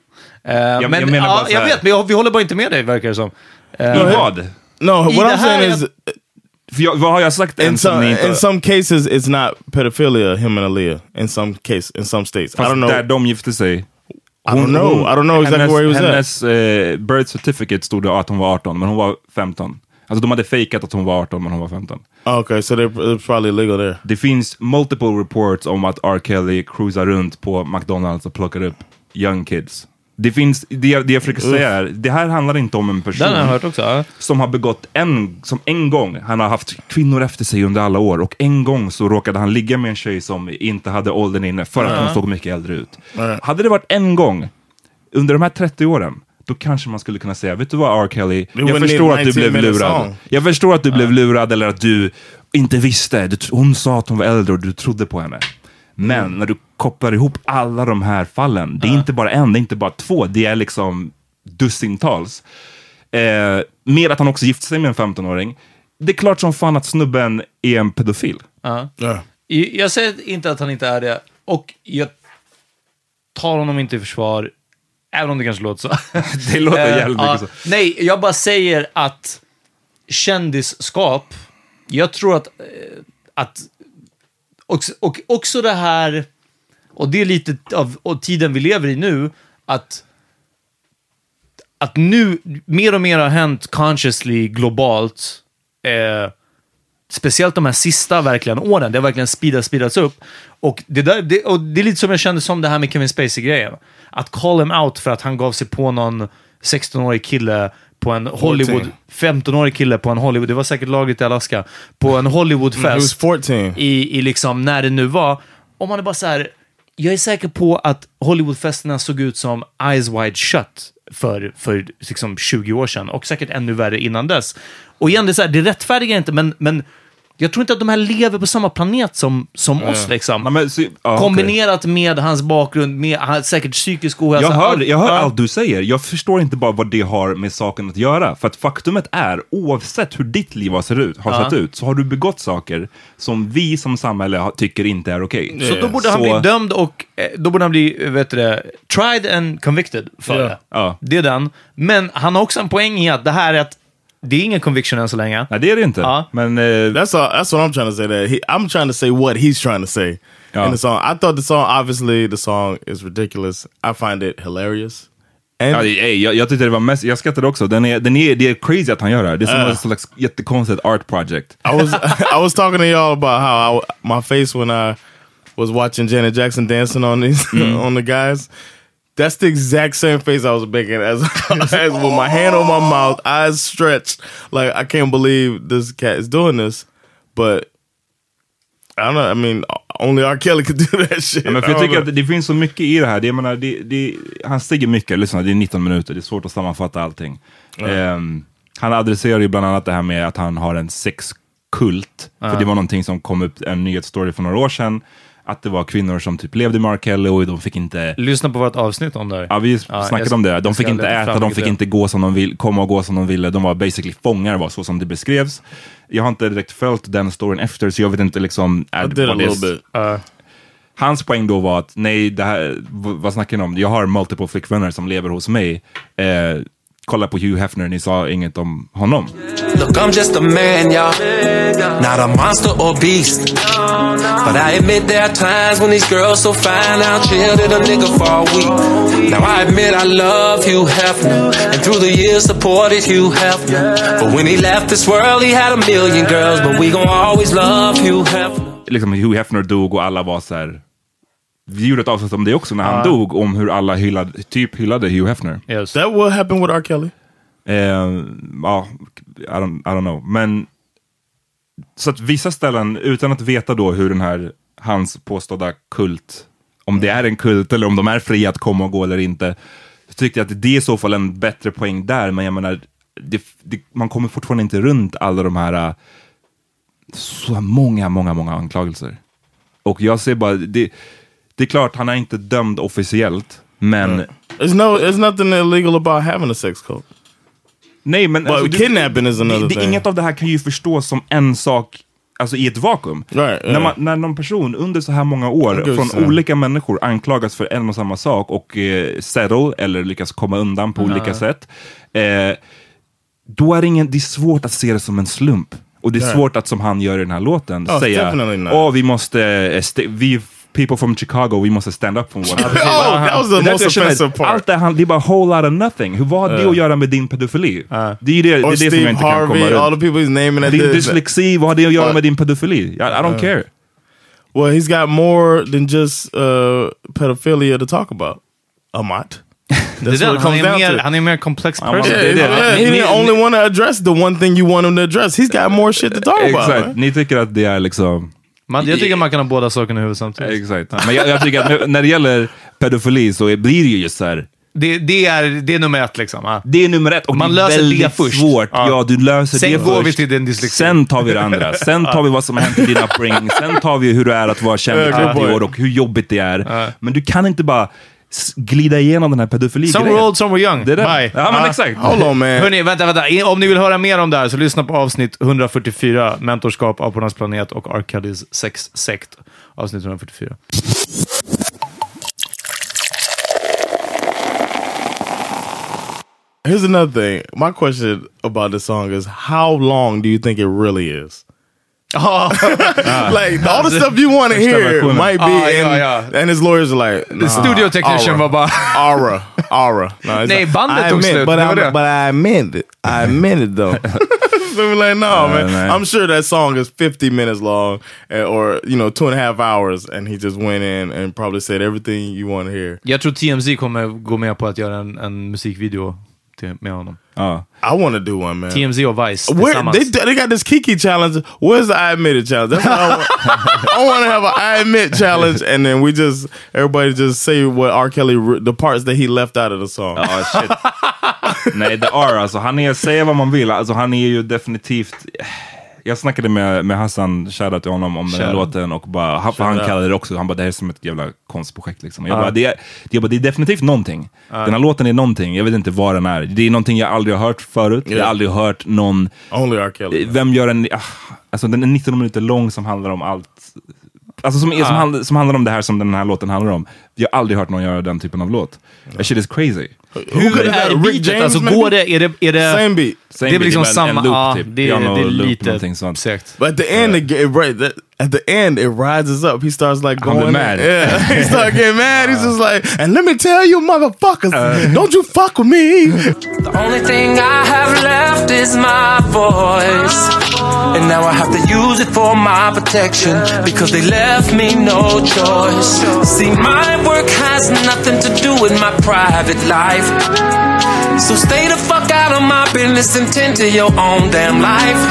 Eh, jag men menar bara ja, så jag här- vet, men jag, vi håller bara inte med dig verkar det som. Eh, I vad? No, I what I'm här saying är- is, För jag, vad har jag sagt in some inte... in some cases, it's not pedophilia. Him and Aaliyah. In some case, in some states, I Fast don't know. där de gifte sig. I don't know. I don't know exactly hennes, where he was at. Hennes eh, birth certificate stod det att hon var 18, men hon var 15. Alltså de hade fejkat att hon var 18, men hon var 15. Okay, so they're, probably illegal there. Det finns multiple reports om att R. Kelly cruisar runt på McDonalds och plockar upp young kids. Det finns, det, det jag försöker säga är, det här handlar inte om en person Den har jag hört också. ja. som har begått en, som en gång, han har haft kvinnor efter sig under alla år och en gång så råkade han ligga med en tjej som inte hade åldern inne för att hon såg mycket äldre ut. Hade det varit en gång under de här 30 åren, då kanske man skulle kunna säga, vet du vad R. Kelly, jag förstår att du 19 blev lurad. song. Jag förstår att du blev lurad eller att du inte visste. Du, tr- hon sa att hon var äldre och du trodde på henne. Men Mm. när du kopplar ihop alla de här fallen, det är inte bara en, det är inte bara två, det är liksom dussintals. Eh, med att han också gifte sig med en 15-åring. Det är klart som fan att snubben är en pedofil. Ja. Jag säger inte att han inte är det, och jag tar honom inte i försvar, även om det kanske låter så. Det låter Eh, jävligt mycket så. Nej, jag bara säger att kändisskap, jag tror att, eh, att och, och också det här, och det är lite av och tiden vi lever i nu, att att nu mer och mer har hänt consciously globalt, eh, speciellt de här sista verkligen åren, det har verkligen speedats, speedats upp. Och det, där, det, och det är lite som jag kände som det här med Kevin Spacey-grejen. Att call him out för att han gav sig på någon 16-årig kille på en Hollywood, 15-årig kille på en Hollywood, det var säkert lagligt i Alaska, på en Hollywoodfest 14. i, i liksom när det nu var. Om man är bara så här, jag är säker på att Hollywoodfesterna såg ut som Eyes Wide Shut för, för liksom 20 år sedan och säkert ännu värre innan dess. Och igen, det, är så här, det rättfärdigar inte, men, men jag tror inte att de här lever på samma planet som, som oss. Liksom. Ja, men, så, ja. Kombinerat med hans bakgrund, med hans säkert psykisk ohälsa. Jag hör, allt- jag hör ja. allt du säger. Jag förstår inte bara vad det har med saken att göra. För att faktumet är, oavsett hur ditt liv har, ser ut, har sett ut, så har du begått saker som vi som samhälle tycker inte är okej. Så då borde han Så- bli dömd och eh, då borde han bli, vet du det, tried and convicted för det. Ja. Det är den. Men han har också en poäng i att det här är att det är ingen conviction än så länge. Nej, det är det inte. Ja. Men eh, That's all. That's what I'm trying to say. That he, I'm trying to say what he's trying to say Yeah. in the song. I thought the song, obviously, the song is ridiculous. I find it hilarious. And ja, det- ey, jag, jag tyckte det var mest, jag skrattade också. Den är, den är, det är crazy att han gör det här. Det är som Ja. ett slags jättekonstigt art project. I was I was talking to y'all about how I, my face when I was watching Janet Jackson dancing on these on the guys. That's the exact same face I was making as, as with my hand on my mouth, eyes stretched, like I can't believe this cat is doing this. But I don't know. I mean, only R. Kelly could do that shit. Ja, men för jag tycker att det finns så mycket i det här. Det, jag menar, det, det, han stiger mycket, lyssna, det är 19 minuter, det är svårt att sammanfatta allting. Ehm, han adresserar ju bland annat det här med att han har en sexkult. Ja. För det var någonting som kom upp, en nyhetsstory för några år sedan. Att det var kvinnor som typ levde med R. Kelly och de fick inte... Lyssna på vårt avsnitt om det här. Ja, vi Ja, snackade jag- om det. De fick inte äta, de fick det inte gå som de vill, komma och gå som de ville. De var basically fångar, var så som det beskrevs. Jag har inte direkt följt den storyn efter, så jag vet inte liksom... I det. Hans poäng då var att, nej, det här, vad snackar ni om? Jag har multiple flickvänner som lever hos mig. Eh, kolla på Hugh Hefner, ni sa inget om honom. Look, I'm just a man, y'all. Not a monster or beast. But I admit there are times when these girls so fine, I'll chill to the nigga for a week. Now I admit I love Hugh Hefner. And through the years supported Hugh Hefner. But when he left this world, he had a million girls. But we gon' always love Hugh Hefner. Liksom Hugh Hefner dog och alla var så här. Vi gjorde ett avsnitt om det också när han Ja. dog, om hur alla hyllade, typ hyllade Hugh Hefner. Yes. That what happened with R. Kelly? Eh, ja, I don't, I don't know. Men så att vissa ställen, utan att veta då hur den här, hans påstådda kult, om det är en kult eller om de är fria att komma och gå eller inte, så tyckte jag att det är i så fall en bättre poäng där, men jag menar, det, det, man kommer fortfarande inte runt alla de här, äh, så många, många, många anklagelser. Och jag ser bara, det, det är klart, han är inte dömd officiellt, men There's no, there's nothing illegal about having a sex cult. Nej, men But alltså, kidnapping is another det, thing. Inget av det här kan ju förstås som en sak, alltså i ett vakuum. Right, när, yeah. man, när någon person under så här många år what från saying. olika människor anklagas för en och samma sak och eh, settle eller lyckas komma undan på olika Ja. sätt. Eh, då är det, ingen, det är svårt att se det som en slump. Och det är Yeah. svårt att som han gör i den här låten Oh, säga, not. åh vi måste, eh, vi people from Chicago, vi måste stand up for one another." Oh, that was the Det är därför most jag känner, offensive part. Allt det, här, det är bara a whole lot of nothing. Hur, vad har det Ja. att göra med din pedofili? Det är ju det, det, är Or det som jag inte kan komma Harvey, all the people he's naming that Din did- dyslexi, vad har det att göra Uh, med din pedofili? I, I don't uh, care. Well, he's got more than just uh, pedophilia to talk about. A lot. Det är den, han, är mer, han är mer komplex person. Yeah, yeah, he didn't only want to address the one thing you want him to address. He's got more shit to talk about. Exakt, right? ni tycker att det är liksom... Man, jag tycker man kan ha båda sakerna i huvudet samtidigt. Exakt. Men jag, jag tycker att när det gäller pedofili så blir det ju just så här. Det, det, är, det är nummer ett liksom. Ja. Det är nummer ett och Man det är löser väldigt det först. svårt. Ja. Ja. du löser Sen det går först. vi till din dyslexi. Sen tar vi det andra. Sen tar vi vad som har hänt i din upbringing. Sen tar vi hur det är att vara känd i Ja, 30 good år och hur jobbigt det är. Men du kan inte bara glida igenom den här pedofili Some were old, some were young. Det är det. Bye. Ja, men exakt. Hörni, vänta, vänta. In- Om ni vill höra mer om det här så lyssna på avsnitt 144, Mentorskap, Apornas planet och. Kellys sexsekt. Avsnitt 144. Here's another thing. My question about this song is how long do you think it really is? like all the stuff you want to hear might be, Ah, ja, and, ja. and his lawyers are like, nah, studio technician aura, var bara- aura, aura. No, it's Nej, like, bandet I tog meant- slut, but, det var I, det. but I meant it. I meant it though. so we're like, no, Uh, man. man. I'm sure that song is 50 minutes long, eh, or you know, two and a half hours, and he just went in and probably said everything you want to hear. Jag tror TMZ kommer gå med på att göra en, en musikvideo till, med honom. Ja. I want to do one, man. TMZ or Vice Where, they, they got this Kiki challenge. Where's the I admit it challenge? That's what I want. I want to have an I admit challenge, and then we just everybody just say what R. Kelly the parts that he left out of the song. Ja, shit. Nej, The R, alltså han är, säga vad man vill, alltså han är ju definitivt... Jag snackade med, med Hassan, shoutout till honom, om den här låten och bara, han, han kallade det också, han bara det här är som ett jävla konstprojekt liksom. Jag Ja. bara, det, är, jag bara, det är definitivt någonting. Ja. Den här låten är någonting, jag vet inte vad den är. Det är någonting jag aldrig har hört förut, jag har Yeah. aldrig hört någon... Only R. Kelly. Vem gör en... Ah, alltså den är 19 minuter lång som handlar om allt. Alltså som, är, som, handl, som handlar om det här som den här låten handlar om. Jag har aldrig hört någon göra den typen av låt. That shit is crazy. Hur är beatet? Alltså går det, är det, är det... Same beat. Same det är beat, liksom det är samma... loop ja, typ. det, det är loop, lite någonting sånt. segt. But at the end, it, it, right, that, at the end, it rises up. He starts like I'm going mad. Yeah, he starts getting mad. He's just like, and let me tell you, motherfuckers, Uh. don't you fuck with me. The only thing I have left is my voice. And now I have to use it for my protection because they left me no choice. See, my work has nothing to do with my private life. So stay the fuck out of my business and tend to your own damn life.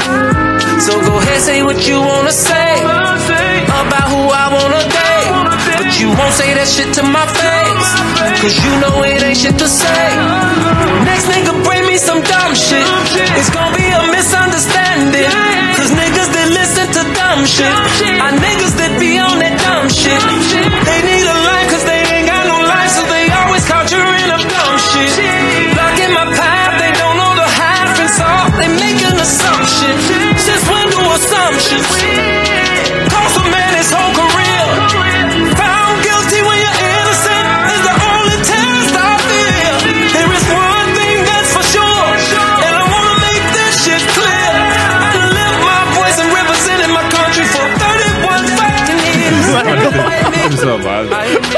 So go ahead, say what you wanna say about who I wanna date. But you won't say that shit to my face. Cause you know it ain't shit to say. Next nigga bring me some dumb shit. It's gonna be a misunderstanding. Cause niggas that listen to dumb shit. Are niggas that be on that dumb shit. They need a life Blocking my path, they don't know the half and all. They make an assumption. Since when do assumptions? Cost a man his whole career.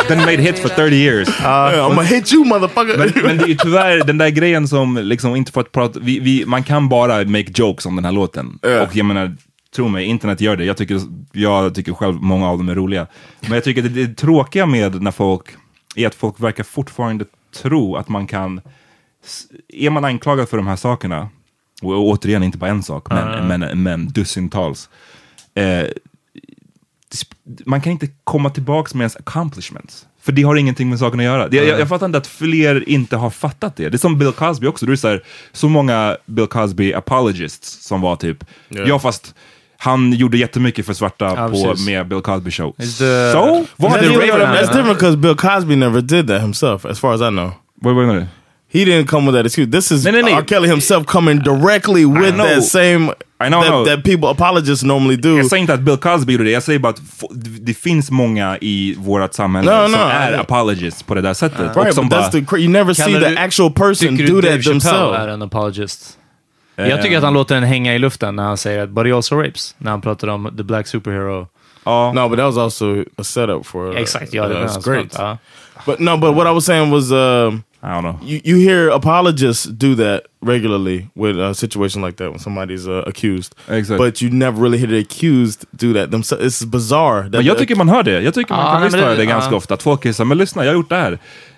Den made hits for 30 years. I'm gonna hit you motherfucker. Men, men det är ju tyvärr den där grejen som liksom inte får att prata, vi, vi, man kan bara make jokes om den här låten. Ja. Och jag menar, tro mig, internet gör det. Jag tycker, jag tycker själv många av dem är roliga. Men jag tycker det, det tråkiga med när folk, är att folk verkar fortfarande tro att man kan, är man anklagad för de här sakerna, och återigen inte bara en sak, men, Ja. men, men dussintals, eh, man kan inte komma tillbaka med ens accomplishments. För det har ingenting med saken att göra. Det, jag, jag fattar inte att fler inte har fattat det. Det är som Bill Cosby också. Det är så, här, så många Bill Cosby apologists som var typ, Ja. ja fast han gjorde jättemycket för svarta Ja, på, med Bill Cosby show. The- so? Vad That's hade different- Raven That's different because Bill Cosby never did that himself, as far as I know. Vad menar du? He didn't come with that excuse. This is No, no, no. R. Kelly himself coming directly with that same I know, that, know. that people apologists normally do. Jag säger inte att Bill Cosby gjorde det, jag säger bara att det finns många i vårt samhälle No, som no, är I- apologists på det där sättet. Right, och som but that's bara, the you never see the actual person do Dave that Chappelle themselves. är en apologist? Eh. Jag tycker att han låter den hänga i luften när han säger att but he also rapes. När han pratar om the black superhero. ja. No, but that was also a setup for uh, Exakt, ja det uh, it's great. Ja. But no, but what I was saying was, um, I don't know. you you hear apologists do that regularly with a situation like that when somebody's uh, accused. Exakt. But you never really hear the accused do that themselves. It's bizarre. That Men jag tycker man hör det. Jag tycker man Ja, kan nej, visst höra det- det ganska ja. ofta. Att folk är men lyssna, jag har gjort det här.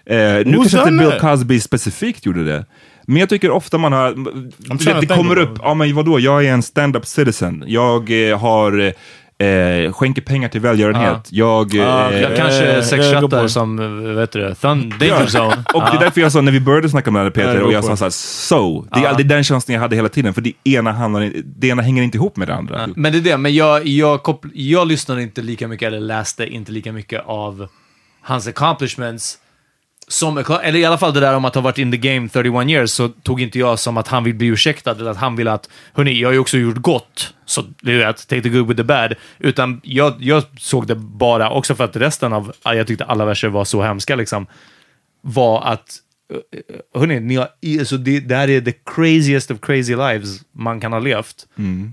Eh, nu kanske inte Bill? Cosby specifikt gjorde det. Men jag tycker ofta man to det think kommer upp, ja men vadå, jag är en stand-up citizen. Jag eh, har, eh, skänker pengar till välgörenhet. Jag... Eh, Ah, Jag kanske eh, sexchattar som, eh, vet du Danger Zone. Och det är därför jag sa, när vi började snacka här Peter, och jag sa såhär, so. Det är aldrig den känslan jag hade hela tiden, för det ena, handlar, det ena hänger inte ihop med det andra. Men det är det, men jag, jag, koppl- jag lyssnade inte lika mycket, eller läste inte lika mycket av hans accomplishments. Som, eller i alla fall det där om att ha varit in the game 31 years, så tog inte jag som att han vill bli ursäktad, eller att han vill att, hörni, jag har ju också gjort gott, så det är att take the good with the bad. Utan jag, jag såg det bara, också för att resten av, jag tyckte alla verser var så hemska liksom, var att eh, Hörni, ni har, alltså det, det här är the craziest of crazy lives man kan ha levt.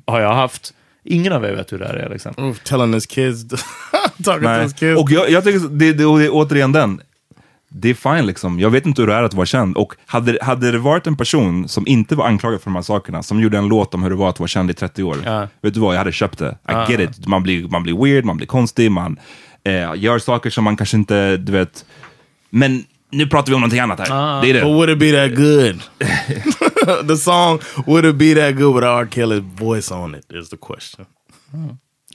Har jag haft. Ingen av er vet hur det här är. Liksom. Oof, telling his kids, talking to his kids. Och jag, jag tycker, det, det, det är återigen den, det är fine liksom. Jag vet inte hur det är att vara känd. Och hade, hade det varit en person som inte var anklagad för de här sakerna, som gjorde en låt om hur det var att vara känd i 30 år. Ja. Vet du vad, jag hade köpt det. I Ja. get it. Man blir, man blir weird, man blir konstig, man eh, gör saker som man kanske inte, du vet. Men nu pratar vi om någonting annat här. Det är But det. would it be that good? the song, would it be that good with R. Kelly's voice on it is the question.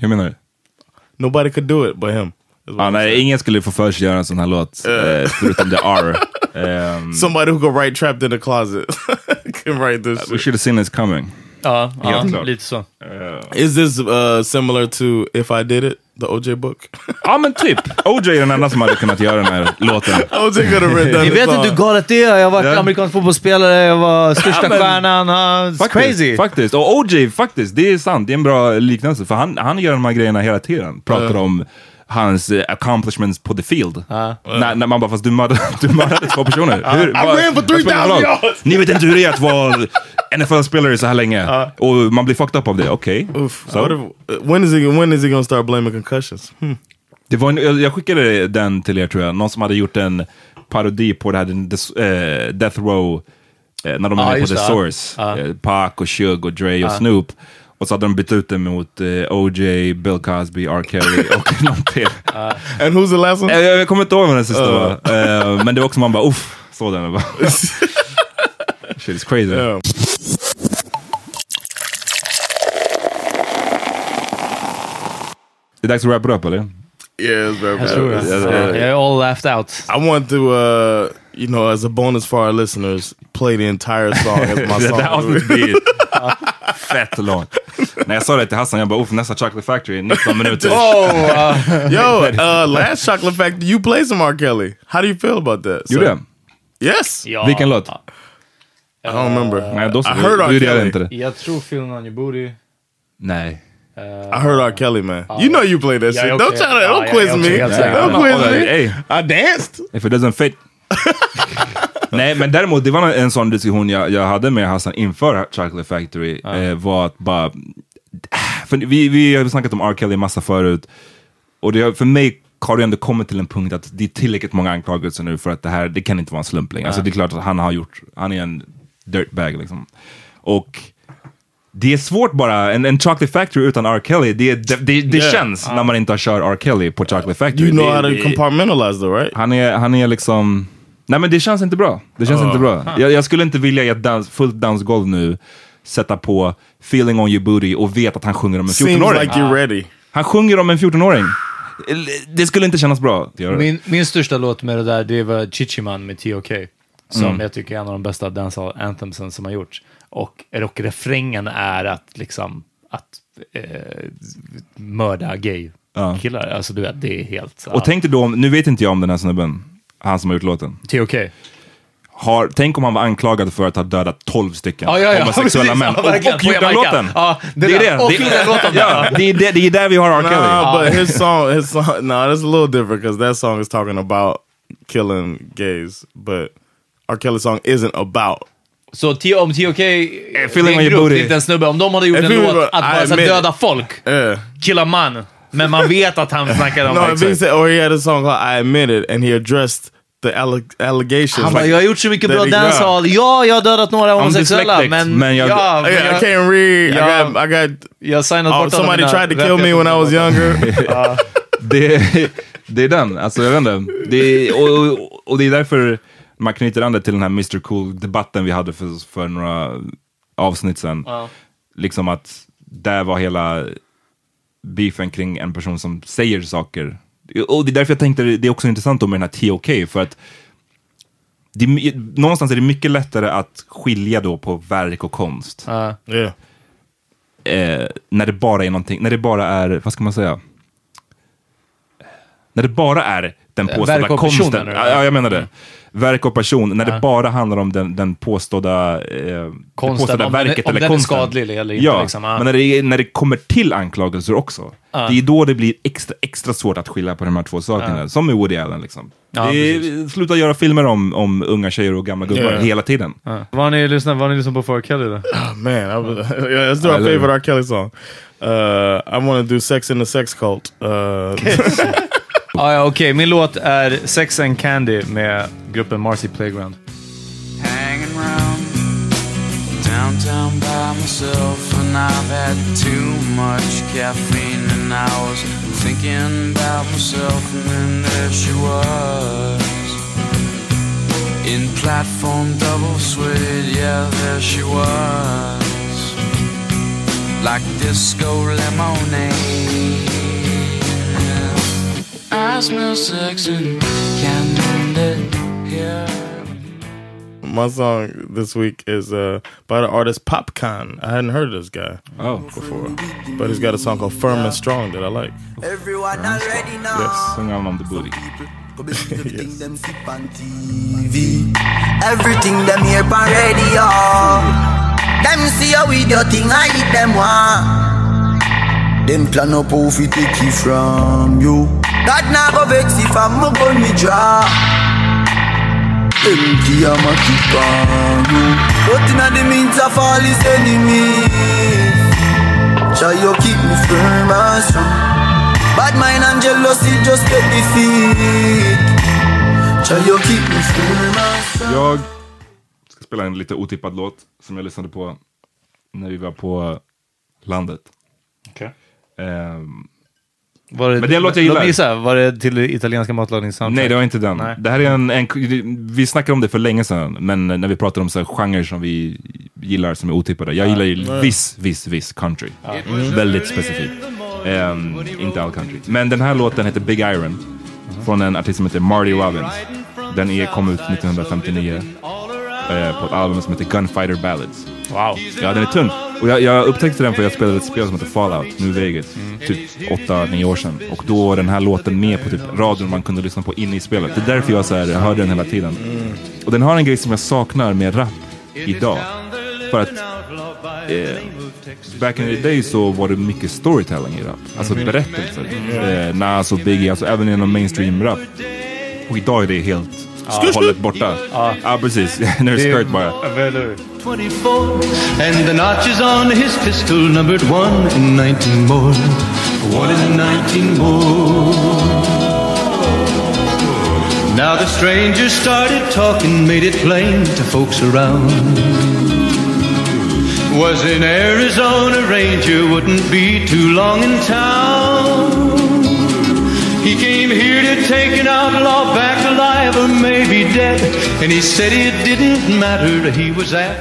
Hur menar du? Nobody could do it but him. Ah, I'm nej, ingen skulle få för sig göra en sån här låt, eh, förutom The R. Um, Somebody who could write Trapped in the Closet can write this we shit. should have seen this coming. Ja, ja lite så. Is this uh, similar to If I Did It, the OJ book? Ja men typ. OJ är den enda som hade kunnat göra den här låten. OJ could have written Ni vet inte hur galet det är. Jag varit Ja. amerikansk fotbollsspelare, jag var största Ja, men- stjärnan. Uh, it's Faktiskt, crazy. Faktiskt. Och OJ, faktiskt, det är sant. Det är en bra liknelse. För han, han gör de här grejerna hela tiden. Pratar om hans eh, accomplishments på the field. När, när man bara, fast du mördade, du mördade två personer. Hur, vad- ran for vad spelar det 3000 roll? yards. Ni vet inte hur det är att vara NFL-spelare så här länge. Och man blir fucked up av det. Okej. Så. What if- when is he? When is he gonna start blaming concussions? Hmm. Det var en, jag, skickade den till er tror jag. Någon som hade gjort en parodi på det här, eh, Death Row, eh, när de Ja, med på The. Source. Eh, Pac och Suge och Dre och Snoop. Och så hade de bytt ut det mot eh, OJ, Bill Cosby, R. Kelly och någon till. And who's the last one? Eh, jag, jag kommer inte ihåg vad den sista var. Eh, men det var också man bara, uff, så den och bara. Shit is crazy. Yeah. Det är dags att wrappa upp eller? Yeah, it's very Jag bad. tror det. Yeah, yeah. Jag all laughed out. I want to, uh, you know, as a bonus for our listeners, play the entire song as my Det song. där avsnittet blir fett långt. När jag sa det till Hassan, jag bara, "Uff, nästa Chocolate Factory, 19 minuter. Oh, uh, yo, uh, last Chocolate Factory, you play some R. Kelly. How do you feel about that? Gjorde jag? Yes. Vilken låt? I don't remember. Nej, då, I heard då R. gjorde jag Kelly. inte det. Jag tror Feeling on your booty. Nej. I heard R. Kelly, man. you know you play that Yeah, shit. okay. Don't try to, don't yeah, quiz yeah, me. okay, yeah, yeah. Don't quiz me. hey. I danced. If it doesn't fit. Nej, men däremot, det var en sån diskussion jag, jag hade med Hassan inför Chocolate Factory. Eh, var att bara... För vi, vi har snackat om R. Kelly massa förut. Och det, för mig har det ändå kommit till en punkt att det är tillräckligt många anklagelser nu för att det här, det kan inte vara en slump längre. Alltså det är klart att han har gjort, han är en dirtbag liksom. Och det är svårt bara, en, en Chocolate Factory utan R. Kelly, det, det, det, det Yeah. känns när man inte har kört R. Kelly på Chocolate Factory. You know Det- how to compartmentalize though, right? han är, han är liksom... Nej men det känns inte bra. Det känns Oh. inte bra. Jag, jag skulle inte vilja i ett dans, fullt dansgolv nu sätta på Feeling on your booty och vet att han sjunger om en Seems 14-åring. like you're ready. Han sjunger om en 14-åring. Det skulle inte kännas bra att göra. Min, min största låt med det där, det var Chichiman med T.O.K. Som Mm. jag tycker är en av de bästa dancehall anthemsen som har gjorts. Och rockrefrängen är att liksom, att eh, mörda gay Ja. killar. Alltså du vet, det är helt... Och tänk dig då, nu vet inte jag om den här snubben, han som har gjort låten. T.O.K. Har, tänk om han var anklagad för att ha dödat 12 stycken Ja, ja, ja, homosexuella precis. män. Ja, och, och gjort den låten. Ja, det det är det. Och det, låten. ja, det, är det, det är där vi har R. Kelly. Nah, but his song, his song, no, that's a little different because that song is talking about killing gays, but R. Kelly's song isn't about. Så T- om T.O.K. det är en grupp, booty. det är inte en snubbe. Om de hade gjort If en låt att bara döda folk, Yeah. killa man. Men man vet att han snackar om... No, he exakt. said, or he had a song called "I Admit It" and he addressed the alle- allegations. Han bara, like- jag har gjort så mycket bra dancehall. Ja, jag har dödat några homosexuella, men... men jag- ja, men Yeah, I jag, can't read. Ja. I got, I got. jag har signat Oh, bort somebody tried to kill me when I was younger. det, det är den, alltså jag vet inte. Det är, och, och, och det är därför man knyter an det till den här Mr Cool-debatten vi hade för, för några avsnitt sedan. Ja. Liksom att där var hela beefen kring en person som säger saker. Och det är därför jag tänkte det är också intressant då med den här TOK, för att det, någonstans är det mycket lättare att skilja då på verk och konst. Ja. Yeah. Eh, när det bara är någonting, när det bara är, vad ska man säga? När det bara är den Eh, påstådda verk och person, konsten. du? Ja, ja, jag menar det. Verk och person, när Ja. det bara handlar om den, den påstådda, eh, det Konsten, påstådda om den är- verket om eller den är konsten. skadlig eller inte, Ja, liksom, ja. men när det, är- när det kommer till anklagelser också. Ja. Det är då det blir extra, extra svårt att skilja på de här två sakerna. Ja. Som med Woody Allen. Liksom. Ja, det är, sluta göra filmer om, om unga tjejer och gamla gubbar Ja. hela tiden. Ja. Vad har ni lyssnat, vad ni lyssnat på för Kelly då? Oh, man, I yeah, our love favorite it. R. Kelly song. Uh, I want to do "Sex in the Sex Cult." Uh, Ah, ja, Okej, okay. min låt är Sex and Candy med gruppen Marcy Playground. hanging round downtown by myself and I've had too much caffeine and I was thinking about myself and then there she was in platform double suede yeah there she was like disco lemonade my song this week is uh, by the artist Popcon. I hadn't heard of this guy Oh. before, but he's got a song called "Firm and Strong" that I like. Everyone already know. Yes. Sjunger han om the booty. Everything them see on TV. Everything them hear on radio. Them see how we do thing I eat them one. Them plan up how we take it from you. God now go vex if I'm a gun me draw. Empty I'm a keep on. But in the means of all his enemies. Try you keep me firm and strong. Bad mind and jealousy just get defeat. Try you keep me firm and strong. Jag ska spela en lite otippad låt som jag lyssnade på när vi var på landet. Okej. Ehm, Var det, Men det är en låt jag gillar. gissa, var det till italienska matlagningssoundtrack? nej, det var inte den. Nej. Det här är en, en, vi snackade om det för länge sedan, men när vi pratar om så här genrer som vi gillar som är otippade. Jag gillar ju viss, viss, viss country. Väldigt specifikt. Ehm, inte all country. Men den här låten heter Big Iron. Från en artist som heter Marty Robbins. Den är, kom ut 1959. eh, på ett album som heter Gunfighter Ballads. Wow. Ja, den är tung. Och jag, jag upptäckte den för jag spelade ett spel som heter Fallout, i Vegas. Typ 8-9 år sedan. Och då var den här låten med på typ radion man kunde lyssna på inne i spelet. Det är därför jag, så här, jag hörde den hela tiden. Och den har en grej som jag saknar med rap idag. För att eh, back in the day så var det mycket storytelling i rap. Alltså berättelser. Eh, Nas och Biggie, alltså även inom mainstream rap. Och idag är det helt Ah, ja, hållet borta. Ja, ja precis. nu är det skirt bara. 24 and the notches on his pistol numbered one in 19 more. One in 19 more. Now the stranger started talking, made it plain to folks around. Was in Arizona Ranger, wouldn't be too long in town. He came here to take an outlaw back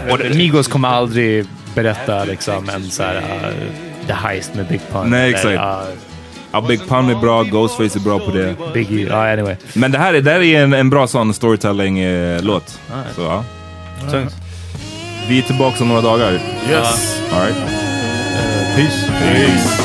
Och Migos kommer aldrig berätta liksom en så här, uh, The Heist med Big Pun. Nej, exakt. Uh, ja, Big Pun är bra, Ghostface är bra på det. Biggie, ja anyway. Men det här är, det här är en, en bra sån storytelling-låt. Uh, right. Så ja. Right. Vi är tillbaka om några dagar. Yes. All right. Uh, peace. Peace.